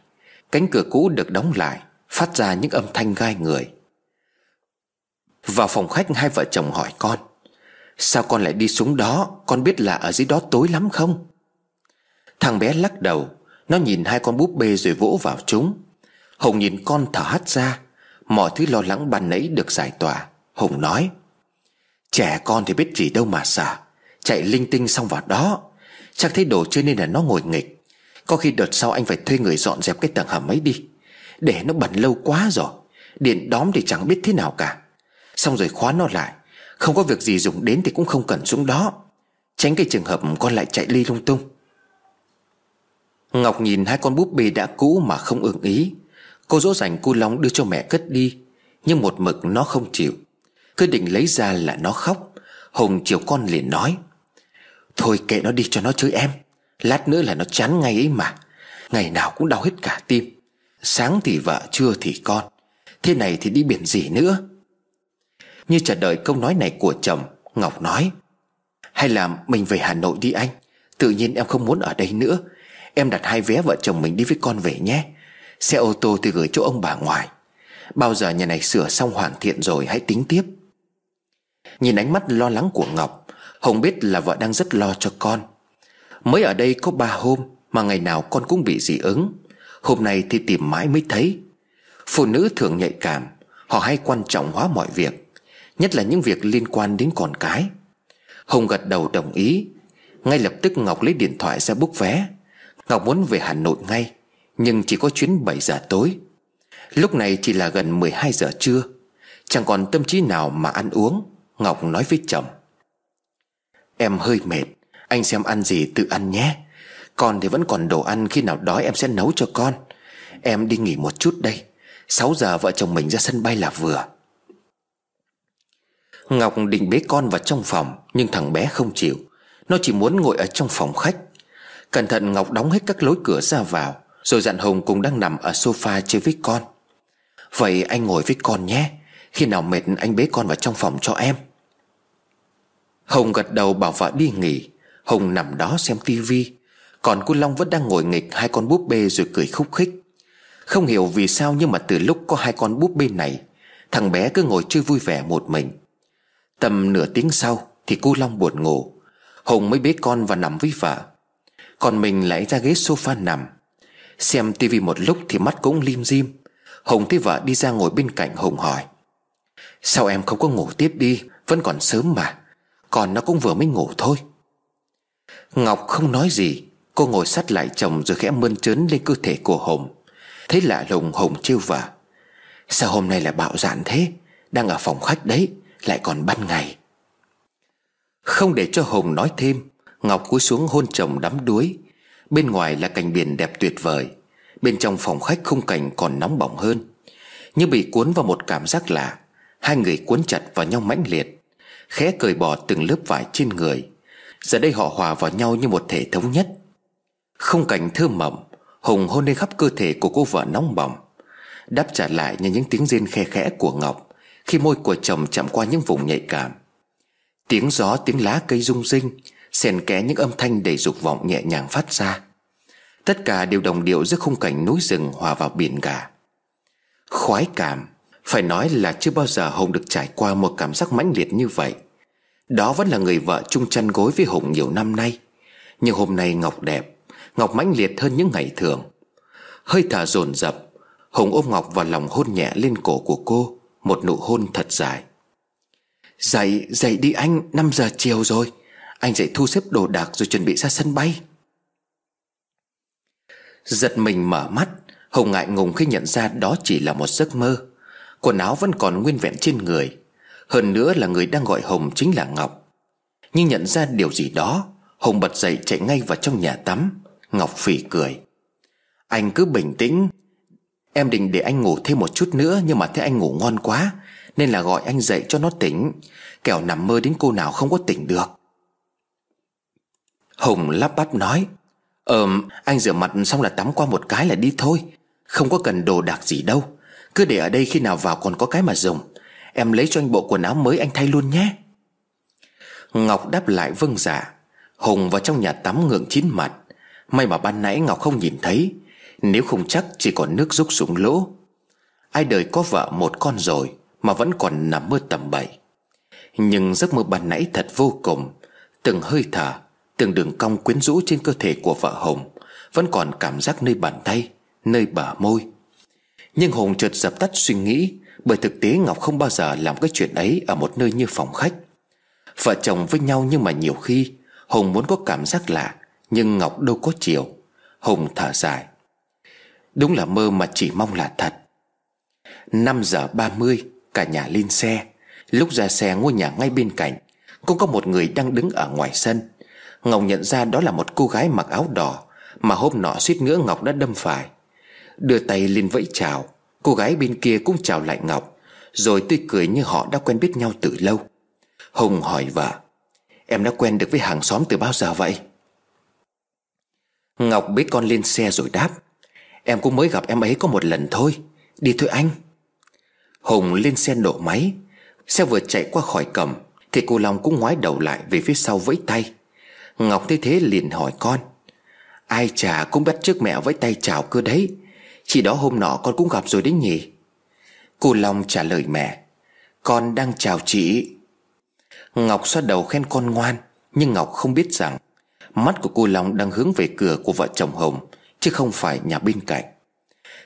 Cánh cửa cũ được đóng lại, Phát ra những âm thanh gai người. Vào phòng khách, hai vợ chồng hỏi con, Sao con lại đi xuống đó? Con biết là ở dưới đó tối lắm không? Thằng bé lắc đầu, Nó nhìn hai con búp bê rồi vỗ vào chúng. Hùng nhìn con thở hắt ra, Mọi thứ lo lắng ban nãy được giải tỏa. Hùng nói, Trẻ con thì biết gì đâu mà sợ. Chạy linh tinh xong vào đó, Chắc thấy đồ chơi nên là nó ngồi nghịch. Có khi đợt sau anh phải thuê người dọn dẹp cái tầng hầm ấy đi. Để nó bẩn lâu quá rồi, Điện đóm thì chẳng biết thế nào cả. Xong rồi khóa nó lại. Không có việc gì dùng đến thì cũng không cần xuống đó. Tránh cái trường hợp con lại chạy ly lung tung. Ngọc nhìn hai con búp bê đã cũ mà không ưng ý. Cô dỗ dành cu Long đưa cho mẹ cất đi, Nhưng một mực nó không chịu. Cứ định lấy ra là nó khóc. Hùng chiều con liền nói, Thôi kệ nó đi cho nó chơi em. Lát nữa là nó chán ngay ấy mà. Ngày nào cũng đau hết cả tim. Sáng thì vợ, trưa thì con. Thế này thì đi biển gì nữa? Như chờ đợi câu nói này của chồng, Ngọc nói, Hay là mình về Hà Nội đi anh. Tự nhiên em không muốn ở đây nữa. Em đặt hai vé vợ chồng mình đi với con về nhé. Xe ô tô thì gửi chỗ ông bà ngoài Bao giờ nhà này sửa xong hoàn thiện rồi hãy tính tiếp. Nhìn ánh mắt lo lắng của Ngọc, Hồng biết là vợ đang rất lo cho con. Mới ở đây có ba hôm Mà ngày nào con cũng bị dị ứng. Hôm nay thì tìm mãi mới thấy. Phụ nữ thường nhạy cảm, Họ hay quan trọng hóa mọi việc, Nhất là những việc liên quan đến con cái. Hồng gật đầu đồng ý. Ngay lập tức Ngọc lấy điện thoại ra búc vé. Ngọc muốn về Hà Nội ngay, Nhưng chỉ có chuyến 7 giờ tối. Lúc này chỉ là gần 12 giờ trưa, Chẳng còn tâm trí nào mà ăn uống. Ngọc nói với chồng. Em hơi mệt, Anh xem ăn gì tự ăn nhé. Con thì vẫn còn đồ ăn, Khi nào đói em sẽ nấu cho con. Em đi nghỉ một chút đây. 6 giờ vợ chồng mình ra sân bay là vừa. Ngọc định bế con vào trong phòng, Nhưng thằng bé không chịu. Nó chỉ muốn ngồi ở trong phòng khách. Cẩn thận, Ngọc đóng hết các lối cửa ra vào, Rồi dặn Hùng cùng đang nằm ở sofa chơi với con. Vậy anh ngồi với con nhé. Khi nào mệt, anh bế con vào trong phòng cho em. Hồng gật đầu bảo vợ đi nghỉ. Hồng nằm đó xem tivi Còn cô Long vẫn đang ngồi nghịch hai con búp bê rồi cười khúc khích. Không hiểu vì sao nhưng mà từ lúc có hai con búp bê này, Thằng bé cứ ngồi chơi vui vẻ một mình. Tầm nửa tiếng sau Thì cô Long buồn ngủ. Hồng mới bế con và nằm với vợ. Còn mình lại ra ghế sofa nằm. Xem tivi một lúc thì mắt cũng lim dim. Hồng thấy vợ đi ra ngồi bên cạnh Hồng hỏi. Sao em không có ngủ tiếp đi? Vẫn còn sớm mà. Còn nó cũng vừa mới ngủ thôi. Ngọc không nói gì, Cô ngồi sát lại chồng rồi khẽ mơn trớn lên cơ thể của Hồng. Thấy lạ lùng Hồng trêu vả. Sao hôm nay lại bạo dạn thế? Đang ở phòng khách đấy, Lại còn ban ngày. Không để cho Hồng nói thêm, Ngọc cúi xuống hôn chồng đắm đuối. Bên ngoài là cảnh biển đẹp tuyệt vời. Bên trong phòng khách khung cảnh còn nóng bỏng hơn. Như bị cuốn vào một cảm giác lạ, Hai người cuốn chặt vào nhau mãnh liệt. Khẽ cởi bỏ từng lớp vải trên người. Giờ đây họ hòa vào nhau như một thể thống nhất. Không cảnh thơ mộng, Hùng hôn lên khắp cơ thể của cô vợ nóng bỏng. Đáp trả lại như những tiếng rên khe khẽ của Ngọc Khi môi của chồng chạm qua những vùng nhạy cảm. Tiếng gió, tiếng lá cây rung rinh Xen kẽ những âm thanh đầy dục vọng nhẹ nhàng phát ra. Tất cả đều đồng điệu giữa khung cảnh núi rừng hòa vào biển cả. Khoái cảm phải nói là chưa bao giờ Hùng được trải qua một cảm giác mãnh liệt như vậy. Đó vẫn là người vợ chung chăn gối với Hùng nhiều năm nay. Nhưng hôm nay Ngọc đẹp Ngọc mãnh liệt hơn những ngày thường. Hơi thở dồn dập Hùng ôm Ngọc vào lòng hôn nhẹ lên cổ của cô Một nụ hôn thật dài. Dậy, dậy đi anh 5 giờ chiều rồi. Anh dậy thu xếp đồ đạc rồi chuẩn bị ra sân bay. Giật mình mở mắt Hồng ngại ngùng khi nhận ra đó chỉ là một giấc mơ. Quần áo vẫn còn nguyên vẹn trên người. Hơn nữa là người đang gọi Hồng chính là Ngọc. Nhưng nhận ra điều gì đó, Hồng bật dậy chạy ngay vào trong nhà tắm. Ngọc phỉ cười. Anh cứ bình tĩnh. Em định để anh ngủ thêm một chút nữa, Nhưng mà thấy anh ngủ ngon quá, Nên là gọi anh dậy cho nó tỉnh. Kẻo nằm mơ đến cô nào không có tỉnh được. Hồng lắp bắp nói, Ờm, anh rửa mặt xong là tắm qua một cái là đi thôi. Không có cần đồ đạc gì đâu. Cứ để ở đây khi nào vào còn có cái mà dùng. Em lấy cho anh bộ quần áo mới anh thay luôn nhé. Ngọc đáp lại vâng giả dạ. Hùng vào trong nhà tắm ngượng chín mặt. May mà ban nãy Ngọc không nhìn thấy. Nếu không chắc chỉ còn nước rúc xuống lỗ. Ai đời có vợ một con rồi Mà vẫn còn nằm mơ tầm bậy. Nhưng giấc mơ ban nãy thật vô cùng. Từng hơi thở, Từng đường cong quyến rũ trên cơ thể của vợ hùng Vẫn còn cảm giác nơi bàn tay, Nơi bờ môi. Nhưng hùng chợt dập tắt suy nghĩ, Bởi thực tế Ngọc không bao giờ làm cái chuyện ấy Ở một nơi như phòng khách. Vợ chồng với nhau nhưng mà nhiều khi, hùng muốn có cảm giác lạ, Nhưng Ngọc đâu có chiều. Hùng thở dài. Đúng là mơ mà chỉ mong là thật. 5 giờ 30 Cả nhà lên xe. Lúc ra xe ngôi nhà ngay bên cạnh, Cũng có một người đang đứng ở ngoài sân. Ngọc nhận ra đó là một cô gái mặc áo đỏ, Mà hôm nọ suýt nữa Ngọc đã đâm phải. Đưa tay lên vẫy chào. Cô gái bên kia cũng chào lại Ngọc, Rồi tươi cười như họ đã quen biết nhau từ lâu. Hùng hỏi vợ, Em đã quen được với hàng xóm từ bao giờ vậy? Ngọc bế con lên xe rồi đáp, Em cũng mới gặp em ấy có một lần thôi, Đi thôi anh. Hùng lên xe nổ máy, Xe vừa chạy qua khỏi cầm Thì cô Long cũng ngoái đầu lại về phía sau vẫy tay. Ngọc thấy thế liền hỏi con, Ai chả cũng bắt trước mẹ với tay chào cơ đấy chỉ đó hôm nọ con cũng gặp rồi đấy nhỉ? Cô Long trả lời mẹ, Con đang chào chị. Ngọc xoa đầu khen con ngoan, Nhưng Ngọc không biết rằng Mắt của cô Long đang hướng về cửa của vợ chồng Hồng, Chứ không phải nhà bên cạnh.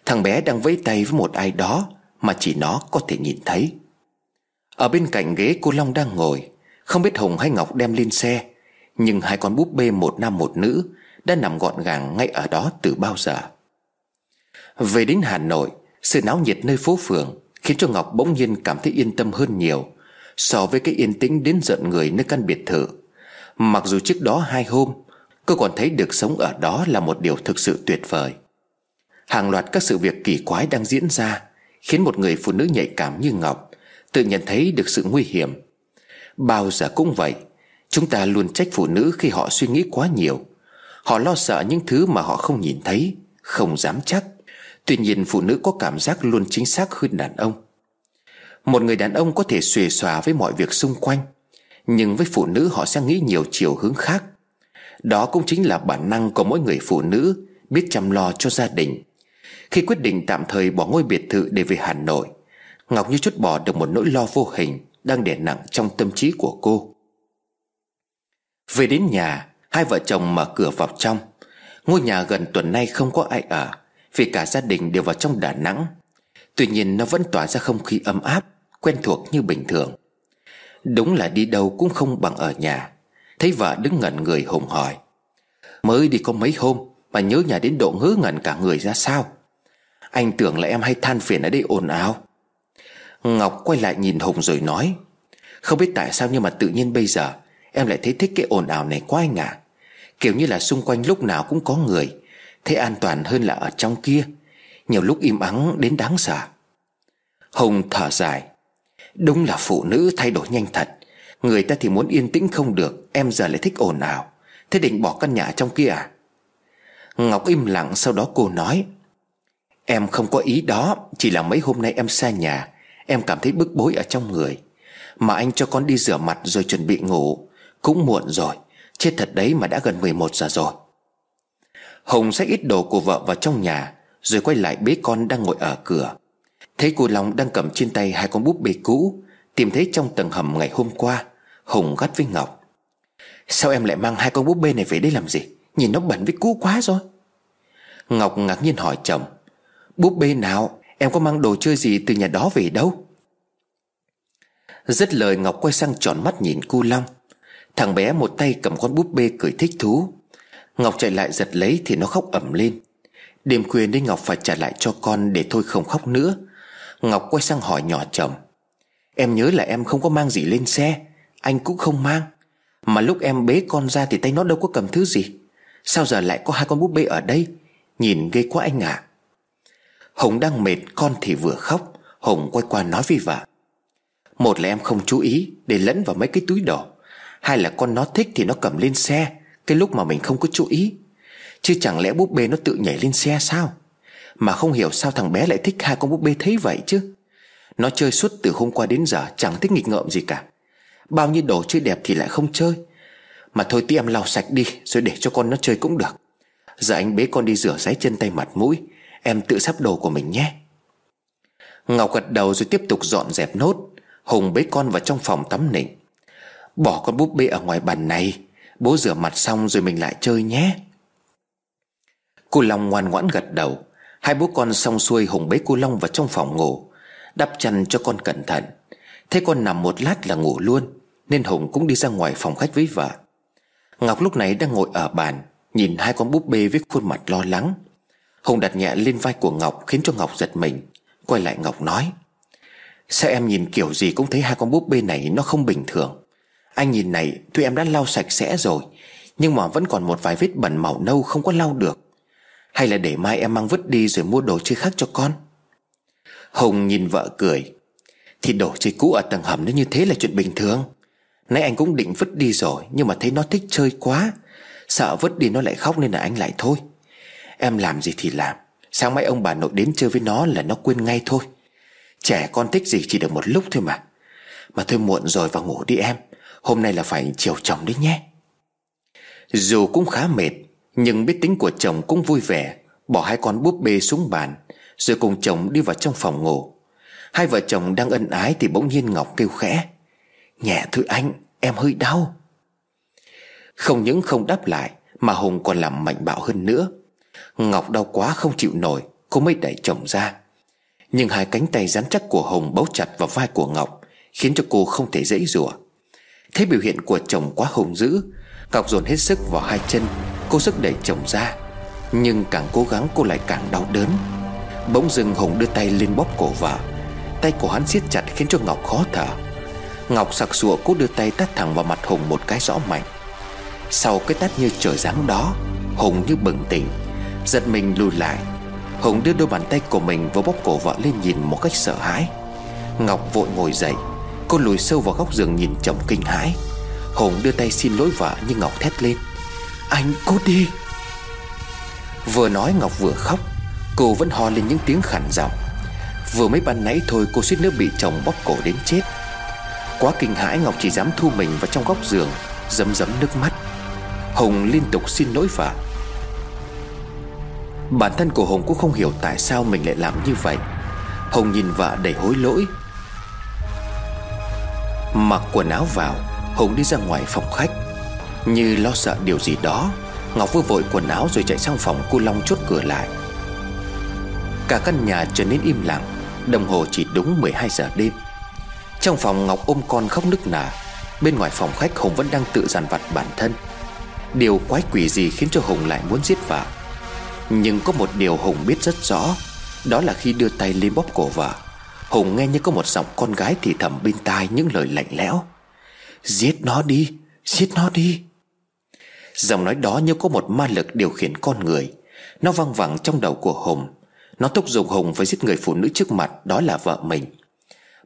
Thằng bé đang vẫy tay với một ai đó Mà chỉ nó có thể nhìn thấy. Ở bên cạnh ghế cô Long đang ngồi, Không biết Hồng hay Ngọc đem lên xe, Nhưng hai con búp bê một nam một nữ Đã nằm gọn gàng ngay ở đó từ bao giờ. Về đến Hà Nội, Sự náo nhiệt nơi phố phường Khiến cho Ngọc bỗng nhiên cảm thấy yên tâm hơn nhiều So với cái yên tĩnh đến giận người nơi căn biệt thự. Mặc dù trước đó hai hôm, Cô còn thấy được sống ở đó là một điều thực sự tuyệt vời. Hàng loạt các sự việc kỳ quái đang diễn ra Khiến một người phụ nữ nhạy cảm như Ngọc Tự nhận thấy được sự nguy hiểm. Bao giờ cũng vậy, Chúng ta luôn trách phụ nữ khi họ suy nghĩ quá nhiều. Họ lo sợ những thứ mà họ không nhìn thấy, Không dám chắc. Tuy nhiên phụ nữ có cảm giác luôn chính xác hơn đàn ông. Một người đàn ông có thể xuề xòa với mọi việc xung quanh, Nhưng với phụ nữ họ sẽ nghĩ nhiều chiều hướng khác. Đó cũng chính là bản năng của mỗi người phụ nữ Biết chăm lo cho gia đình. Khi quyết định tạm thời bỏ ngôi biệt thự để về Hà Nội, Ngọc như chút bỏ được một nỗi lo vô hình Đang đè nặng trong tâm trí của cô. Về đến nhà, Hai vợ chồng mở cửa vào trong. Ngôi nhà gần tuần nay không có ai ở. Vì cả gia đình đều vào trong Đà Nẵng. Tuy nhiên nó vẫn tỏa ra không khí ấm áp, Quen thuộc như bình thường. Đúng là đi đâu cũng không bằng ở nhà. Thấy vợ đứng ngẩn người hùng hỏi Mới đi có mấy hôm Mà nhớ nhà đến độ ngớ ngẩn cả người ra sao. Anh tưởng là em hay than phiền ở đây ồn ào. Ngọc quay lại nhìn Hùng rồi nói, Không biết tại sao nhưng mà tự nhiên bây giờ Em lại thấy thích cái ồn ào này quá anh à Kiểu như là xung quanh lúc nào cũng có người Thế an toàn hơn là ở trong kia. Nhiều lúc im ắng đến đáng sợ. Hồng thở dài. Đúng là phụ nữ thay đổi nhanh thật. Người ta thì muốn yên tĩnh không được, Em giờ lại thích ồn ào. Thế định bỏ căn nhà trong kia à? Ngọc im lặng, sau đó cô nói. Em không có ý đó, Chỉ là mấy hôm nay em xa nhà. Em cảm thấy bức bối ở trong người. Mà anh cho con đi rửa mặt rồi chuẩn bị ngủ. Cũng muộn rồi. Chết thật đấy mà đã gần 11 giờ rồi. Hùng xách ít đồ của vợ vào trong nhà, Rồi quay lại bế con đang ngồi ở cửa. Thấy cô Long đang cầm trên tay hai con búp bê cũ, Tìm thấy trong tầng hầm ngày hôm qua, Hùng gắt với Ngọc. Sao em lại mang hai con búp bê này về đây làm gì? Nhìn nó bẩn với cũ quá rồi. Ngọc ngạc nhiên hỏi chồng, Búp bê nào? Em có mang đồ chơi gì từ nhà đó về đâu? Dứt lời, Ngọc quay sang tròn mắt nhìn cu Long. Thằng bé một tay cầm con búp bê cười thích thú. Ngọc chạy lại giật lấy thì nó khóc ẩm lên. Đêm khuya nên Ngọc phải trả lại cho con để thôi không khóc nữa. Ngọc quay sang hỏi nhỏ chồng. Em nhớ là em không có mang gì lên xe, Anh cũng không mang. Mà lúc em bế con ra thì tay nó đâu có cầm thứ gì. Sao giờ lại có hai con búp bê ở đây? Nhìn ghê quá anh ạ. À. Hồng đang mệt, con thì vừa khóc. Hồng quay qua nói với vợ. Một là em không chú ý, Để lẫn vào mấy cái túi đồ Hai là con nó thích thì nó cầm lên xe. Cái lúc mà mình không có chú ý. Chứ chẳng lẽ búp bê nó tự nhảy lên xe sao? Mà không hiểu sao thằng bé lại thích hai con búp bê thấy vậy chứ? Nó chơi suốt từ hôm qua đến giờ, Chẳng thích nghịch ngợm gì cả. Bao nhiêu đồ chơi đẹp thì lại không chơi. Mà thôi tí em lau sạch đi, Rồi để cho con nó chơi cũng được. Giờ anh bế con đi rửa ráy chân tay mặt mũi. Em tự sắp đồ của mình nhé. Ngọc gật đầu rồi tiếp tục dọn dẹp nốt. Hùng bế con vào trong phòng tắm nịnh. Bỏ con búp bê ở ngoài bàn này. Bố rửa mặt xong rồi mình lại chơi nhé. Cô Long ngoan ngoãn gật đầu. Hai bố con xong xuôi Hùng bế cô Long vào trong phòng ngủ, Đắp chăn cho con cẩn thận. Thế con nằm một lát là ngủ luôn, Nên Hùng cũng đi ra ngoài phòng khách với vợ. Ngọc lúc này đang ngồi ở bàn, Nhìn hai con búp bê với khuôn mặt lo lắng. Hùng đặt nhẹ lên vai của Ngọc Khiến cho Ngọc giật mình, Quay lại Ngọc nói, Sao em nhìn kiểu gì cũng thấy hai con búp bê này nó không bình thường? Anh nhìn này, Tuy em đã lau sạch sẽ rồi, Nhưng mà vẫn còn một vài vết bẩn màu nâu không có lau được. Hay là để mai em mang vứt đi rồi mua đồ chơi khác cho con? Hồng nhìn vợ cười. Thì đồ chơi cũ ở tầng hầm nó như thế là chuyện bình thường. Nãy anh cũng định vứt đi rồi, Nhưng mà thấy nó thích chơi quá. Sợ vứt đi nó lại khóc nên là anh lại thôi. Em làm gì thì làm. Sáng mai ông bà nội đến chơi với nó là nó quên ngay thôi. Trẻ con thích gì chỉ được một lúc thôi mà. Mà thôi muộn rồi vào ngủ đi em. Hôm nay là phải chiều chồng đấy nhé. Dù cũng khá mệt, Nhưng biết tính của chồng cũng vui vẻ. Bỏ hai con búp bê xuống bàn, Rồi cùng chồng đi vào trong phòng ngủ. Hai vợ chồng đang ân ái Thì bỗng nhiên Ngọc kêu khẽ, Nhẹ thôi anh, em hơi đau. Không những không đáp lại, Mà Hùng còn làm mạnh bạo hơn nữa. Ngọc đau quá không chịu nổi, Cô mới đẩy chồng ra. Nhưng hai cánh tay rắn chắc của Hùng bấu chặt vào vai của Ngọc, Khiến cho cô không thể dễ dùa Thấy biểu hiện của chồng quá hùng dữ Ngọc dồn hết sức vào hai chân Cô sức đẩy chồng ra. Nhưng càng cố gắng cô lại càng đau đớn. Bỗng dưng Hùng đưa tay lên bóp cổ vợ. Tay của hắn siết chặt khiến cho Ngọc khó thở. Ngọc sặc sụa cố đưa tay tát thẳng vào mặt Hùng một cái rõ mạnh. Sau cái tát như trời giáng đó Hùng như bừng tỉnh, Giật mình lùi lại. Hùng đưa đôi bàn tay của mình vào bóp cổ vợ lên nhìn một cách sợ hãi. Ngọc vội ngồi dậy. Cô lùi sâu vào góc giường nhìn chồng kinh hãi. Hùng đưa tay xin lỗi vợ nhưng Ngọc thét lên. Anh cút đi. Vừa nói Ngọc vừa khóc. Cô vẫn ho lên những tiếng khản giọng. Vừa mới ban nãy thôi cô suýt nữa bị chồng bóp cổ đến chết. Quá kinh hãi Ngọc chỉ dám thu mình vào trong góc giường Dấm dấm nước mắt. Hùng liên tục xin lỗi vợ. Bản thân của Hùng cũng không hiểu tại sao mình lại làm như vậy. Hùng nhìn vợ đầy hối lỗi. Mặc quần áo vào, Hùng đi ra ngoài phòng khách. Như lo sợ điều gì đó, Ngọc vừa vội quần áo rồi chạy sang phòng cô Long chốt cửa lại. Cả căn nhà trở nên im lặng, Đồng hồ chỉ đúng 12 giờ đêm. Trong phòng Ngọc ôm con khóc nức nở, Bên ngoài phòng khách Hùng vẫn đang tự dằn vặt bản thân. Điều quái quỷ gì khiến cho Hùng lại muốn giết vợ? Nhưng có một điều Hùng biết rất rõ, Đó là khi đưa tay lên bóp cổ vợ. Hùng nghe như có một giọng con gái thì thầm bên tai những lời lạnh lẽo. Giết nó đi, Giết nó đi. Giọng nói đó như có một ma lực điều khiển con người. Nó văng vẳng trong đầu của Hùng. Nó thúc giục Hùng phải giết người phụ nữ trước mặt, Đó là vợ mình.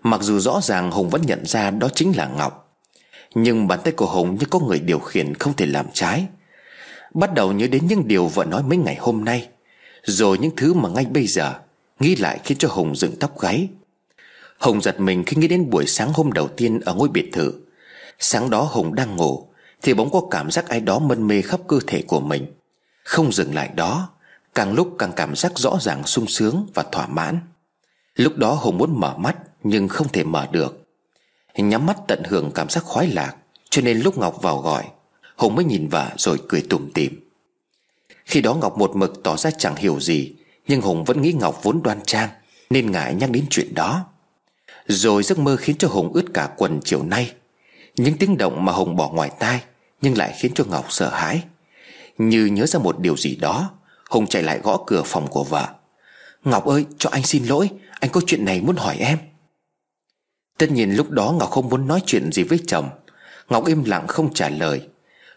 Mặc dù rõ ràng Hùng vẫn nhận ra đó chính là Ngọc. Nhưng bàn tay của Hùng như có người điều khiển không thể làm trái. Bắt đầu nhớ đến những điều vợ nói mấy ngày hôm nay. Rồi những thứ mà ngay bây giờ, Nghĩ lại khiến cho Hùng dựng tóc gáy. Hùng giật mình khi nghĩ đến buổi sáng hôm đầu tiên ở ngôi biệt thự. Sáng đó Hùng đang ngủ, Thì bỗng có cảm giác ai đó mân mê khắp cơ thể của mình. Không dừng lại đó, Càng lúc càng cảm giác rõ ràng sung sướng và thỏa mãn. Lúc đó Hùng muốn mở mắt, Nhưng không thể mở được. Nhắm mắt tận hưởng cảm giác khoái lạc, Cho nên lúc Ngọc vào gọi Hùng mới nhìn vợ rồi cười tủm tỉm. Khi đó Ngọc một mực tỏ ra chẳng hiểu gì, Nhưng Hùng vẫn nghĩ Ngọc vốn đoan trang, Nên ngại nhắc đến chuyện đó rồi giấc mơ khiến cho Hùng ướt cả quần chiều nay. Những tiếng động mà Hùng bỏ ngoài tai Nhưng lại khiến cho Ngọc sợ hãi. Như nhớ ra một điều gì đó, Hùng chạy lại gõ cửa phòng của vợ. Ngọc ơi, cho anh xin lỗi, Anh có chuyện này muốn hỏi em. Tất nhiên lúc đó Ngọc không muốn nói chuyện gì với chồng. Ngọc im lặng không trả lời.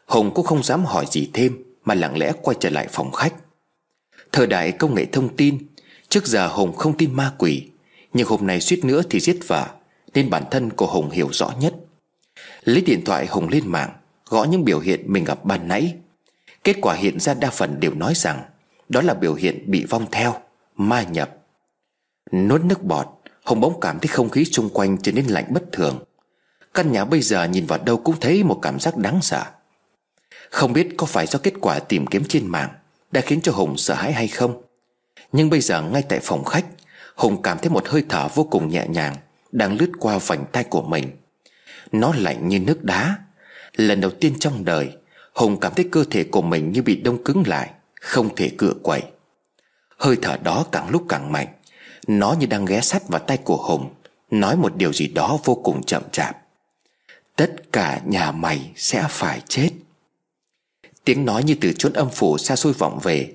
Hùng cũng không dám hỏi gì thêm Mà lặng lẽ quay trở lại phòng khách. Thời đại công nghệ thông tin, Trước giờ Hùng không tin ma quỷ nhưng hôm nay suýt nữa thì giết vợ, Nên bản thân của Hùng hiểu rõ nhất. Lấy điện thoại Hùng lên mạng, Gõ những biểu hiện mình gặp ban nãy. Kết quả hiện ra đa phần đều nói rằng Đó là biểu hiện bị vong theo, Ma nhập. Nuốt nước bọt Hùng bỗng cảm thấy không khí xung quanh trở nên lạnh bất thường. Căn nhà bây giờ nhìn vào đâu cũng thấy một cảm giác đáng sợ. Không biết có phải do kết quả tìm kiếm trên mạng Đã khiến cho Hùng sợ hãi hay không. Nhưng bây giờ ngay tại phòng khách Hùng cảm thấy một hơi thở vô cùng nhẹ nhàng Đang lướt qua vành tay của mình. Nó lạnh như nước đá. Lần đầu tiên trong đời, Hùng cảm thấy cơ thể của mình như bị đông cứng lại, Không thể cựa quậy. Hơi thở đó càng lúc càng mạnh. Nó như đang ghé sát vào tay của Hùng, Nói một điều gì đó vô cùng chậm chạp. Tất cả nhà mày sẽ phải chết. Tiếng nói như từ chốn âm phủ xa xôi vọng về.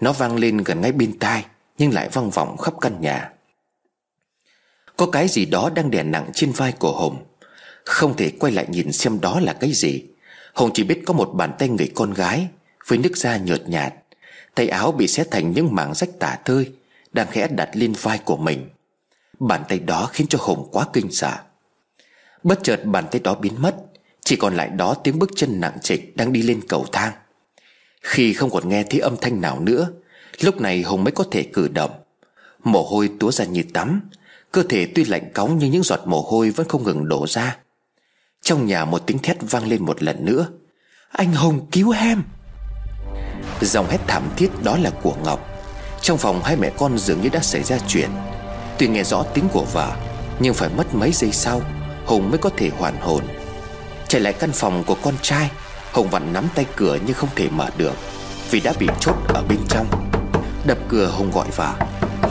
Nó vang lên gần ngay bên tai nhưng lại vang vọng khắp căn nhà. Có cái gì đó đang đè nặng trên vai của Hùng Không thể quay lại nhìn xem đó là cái gì. Hùng chỉ biết có một bàn tay người con gái Với nước da nhợt nhạt. Tay áo bị xé thành những mảng rách tả tơi, Đang khẽ đặt lên vai của mình. Bàn tay đó khiến cho Hùng quá kinh sợ. Bất chợt bàn tay đó biến mất, Chỉ còn lại đó tiếng bước chân nặng trịch Đang đi lên cầu thang. Khi không còn nghe thấy âm thanh nào nữa Lúc này Hùng mới có thể cử động. Mồ hôi túa ra như tắm. Cơ thể tuy lạnh cóng nhưng những giọt mồ hôi vẫn không ngừng đổ ra. Trong nhà một tiếng thét vang lên một lần nữa. Anh Hùng cứu em! Dòng hét thảm thiết đó là của Ngọc. Trong phòng hai mẹ con dường như đã xảy ra chuyện. Tuy nghe rõ tiếng của vợ, Nhưng phải mất mấy giây sau, Hùng mới có thể hoàn hồn. Chạy lại căn phòng của con trai, Hùng vặn nắm tay cửa nhưng không thể mở được Vì đã bị chốt ở bên trong. Đập cửa Hùng gọi vào.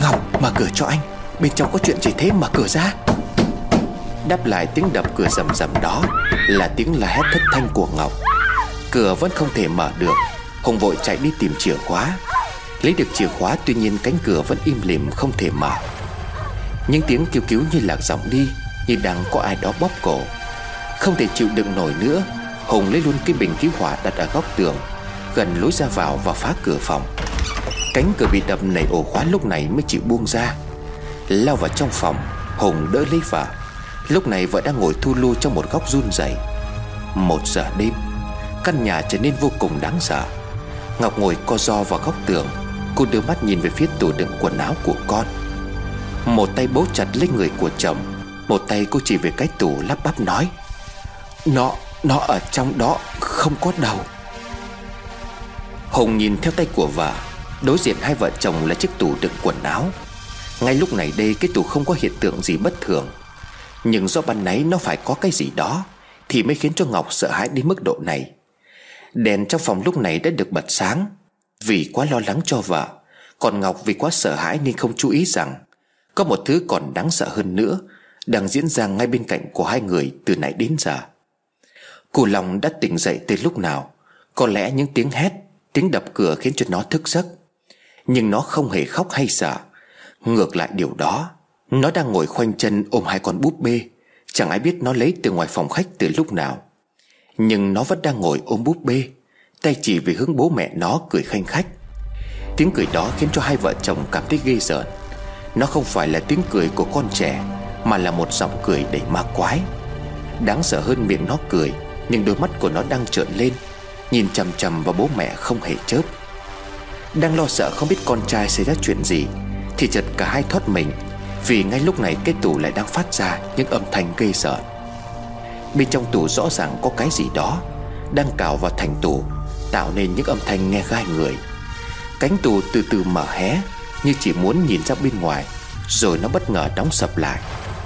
Ngọc, mở cửa cho anh. Bên trong có chuyện gì thế? Mở cửa ra. Đáp lại tiếng đập cửa rầm rầm đó Là tiếng la hét thất thanh của Ngọc. Cửa vẫn không thể mở được. Hùng vội chạy đi tìm chìa khóa. Lấy được chìa khóa, tuy nhiên cánh cửa vẫn im lìm, không thể mở. Những tiếng kêu cứu như lạc giọng đi, Như đang có ai đó bóp cổ. Không thể chịu đựng nổi nữa, Hùng lấy luôn cái bình cứu hỏa đặt ở góc tường, Gần lối ra vào và phá cửa phòng. Cánh cửa bị đập nảy ổ khóa lúc này mới chịu buông ra. Lao vào trong phòng Hùng đỡ lấy vợ. Lúc này vợ đang ngồi thu lưu trong một góc run rẩy. Một giờ đêm Căn nhà trở nên vô cùng đáng sợ. Ngọc ngồi co do vào góc tường Cô đưa mắt nhìn về phía tủ đựng quần áo của con. Một tay bấu chặt lấy người của chồng Một tay cô chỉ về cái tủ lắp bắp nói Nó, nó ở trong đó không có đầu. Hùng nhìn theo tay của vợ Đối diện hai vợ chồng là chiếc tủ đựng quần áo. Ngay lúc này đây, cái tủ không có hiện tượng gì bất thường. Nhưng do ban nãy nó phải có cái gì đó, Thì mới khiến cho Ngọc sợ hãi đến mức độ này. Đèn trong phòng lúc này đã được bật sáng. Vì quá lo lắng cho vợ, Còn Ngọc vì quá sợ hãi nên không chú ý rằng Có một thứ còn đáng sợ hơn nữa Đang diễn ra ngay bên cạnh của hai người từ nãy đến giờ. Cô lòng đã tỉnh dậy từ lúc nào? Có lẽ những tiếng hét, Tiếng đập cửa khiến cho nó thức giấc. Nhưng nó không hề khóc hay sợ. Ngược lại điều đó, Nó đang ngồi khoanh chân ôm hai con búp bê. Chẳng ai biết nó lấy từ ngoài phòng khách từ lúc nào. Nhưng nó vẫn đang ngồi ôm búp bê, Tay chỉ về hướng bố mẹ nó cười khanh khách. Tiếng cười đó khiến cho hai vợ chồng cảm thấy ghê rợn. Nó không phải là tiếng cười của con trẻ, Mà là một giọng cười đầy ma quái. Đáng sợ hơn miệng nó cười, Nhưng đôi mắt của nó đang trợn lên, Nhìn chằm chằm vào bố mẹ không hề chớp. Đang lo sợ không biết con trai xảy ra chuyện gì, Thì chợt cả hai thoát mình, Vì ngay lúc này cái tủ lại đang phát ra Những âm thanh gây sợ. Bên trong tủ rõ ràng có cái gì đó Đang cào vào thành tủ Tạo nên những âm thanh nghe gai người. Cánh tủ từ từ mở hé, Như chỉ muốn nhìn ra bên ngoài, Rồi nó bất ngờ đóng sập lại,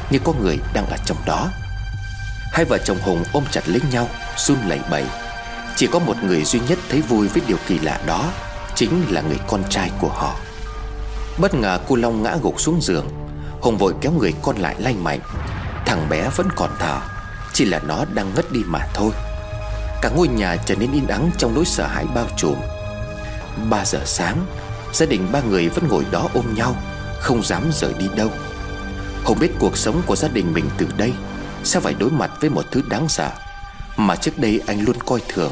Như có người đang ở trong đó. Hai vợ chồng Hùng ôm chặt lấy nhau, run lẩy bẩy. Chỉ có một người duy nhất thấy vui với điều kỳ lạ đó Chính là người con trai của họ. Bất ngờ cô Long ngã gục xuống giường, Hùng vội kéo người con lại lanh mạnh. Thằng bé vẫn còn thở, chỉ là nó đang ngất đi mà thôi. Cả ngôi nhà trở nên yên ắng trong nỗi sợ hãi bao trùm. Ba giờ sáng, Gia đình ba người vẫn ngồi đó ôm nhau, Không dám rời đi đâu. Không biết cuộc sống của gia đình mình từ đây sẽ phải đối mặt với một thứ đáng sợ Mà trước đây anh luôn coi thường.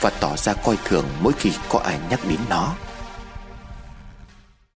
Và tỏ ra coi thường mỗi khi có ai nhắc đến nó.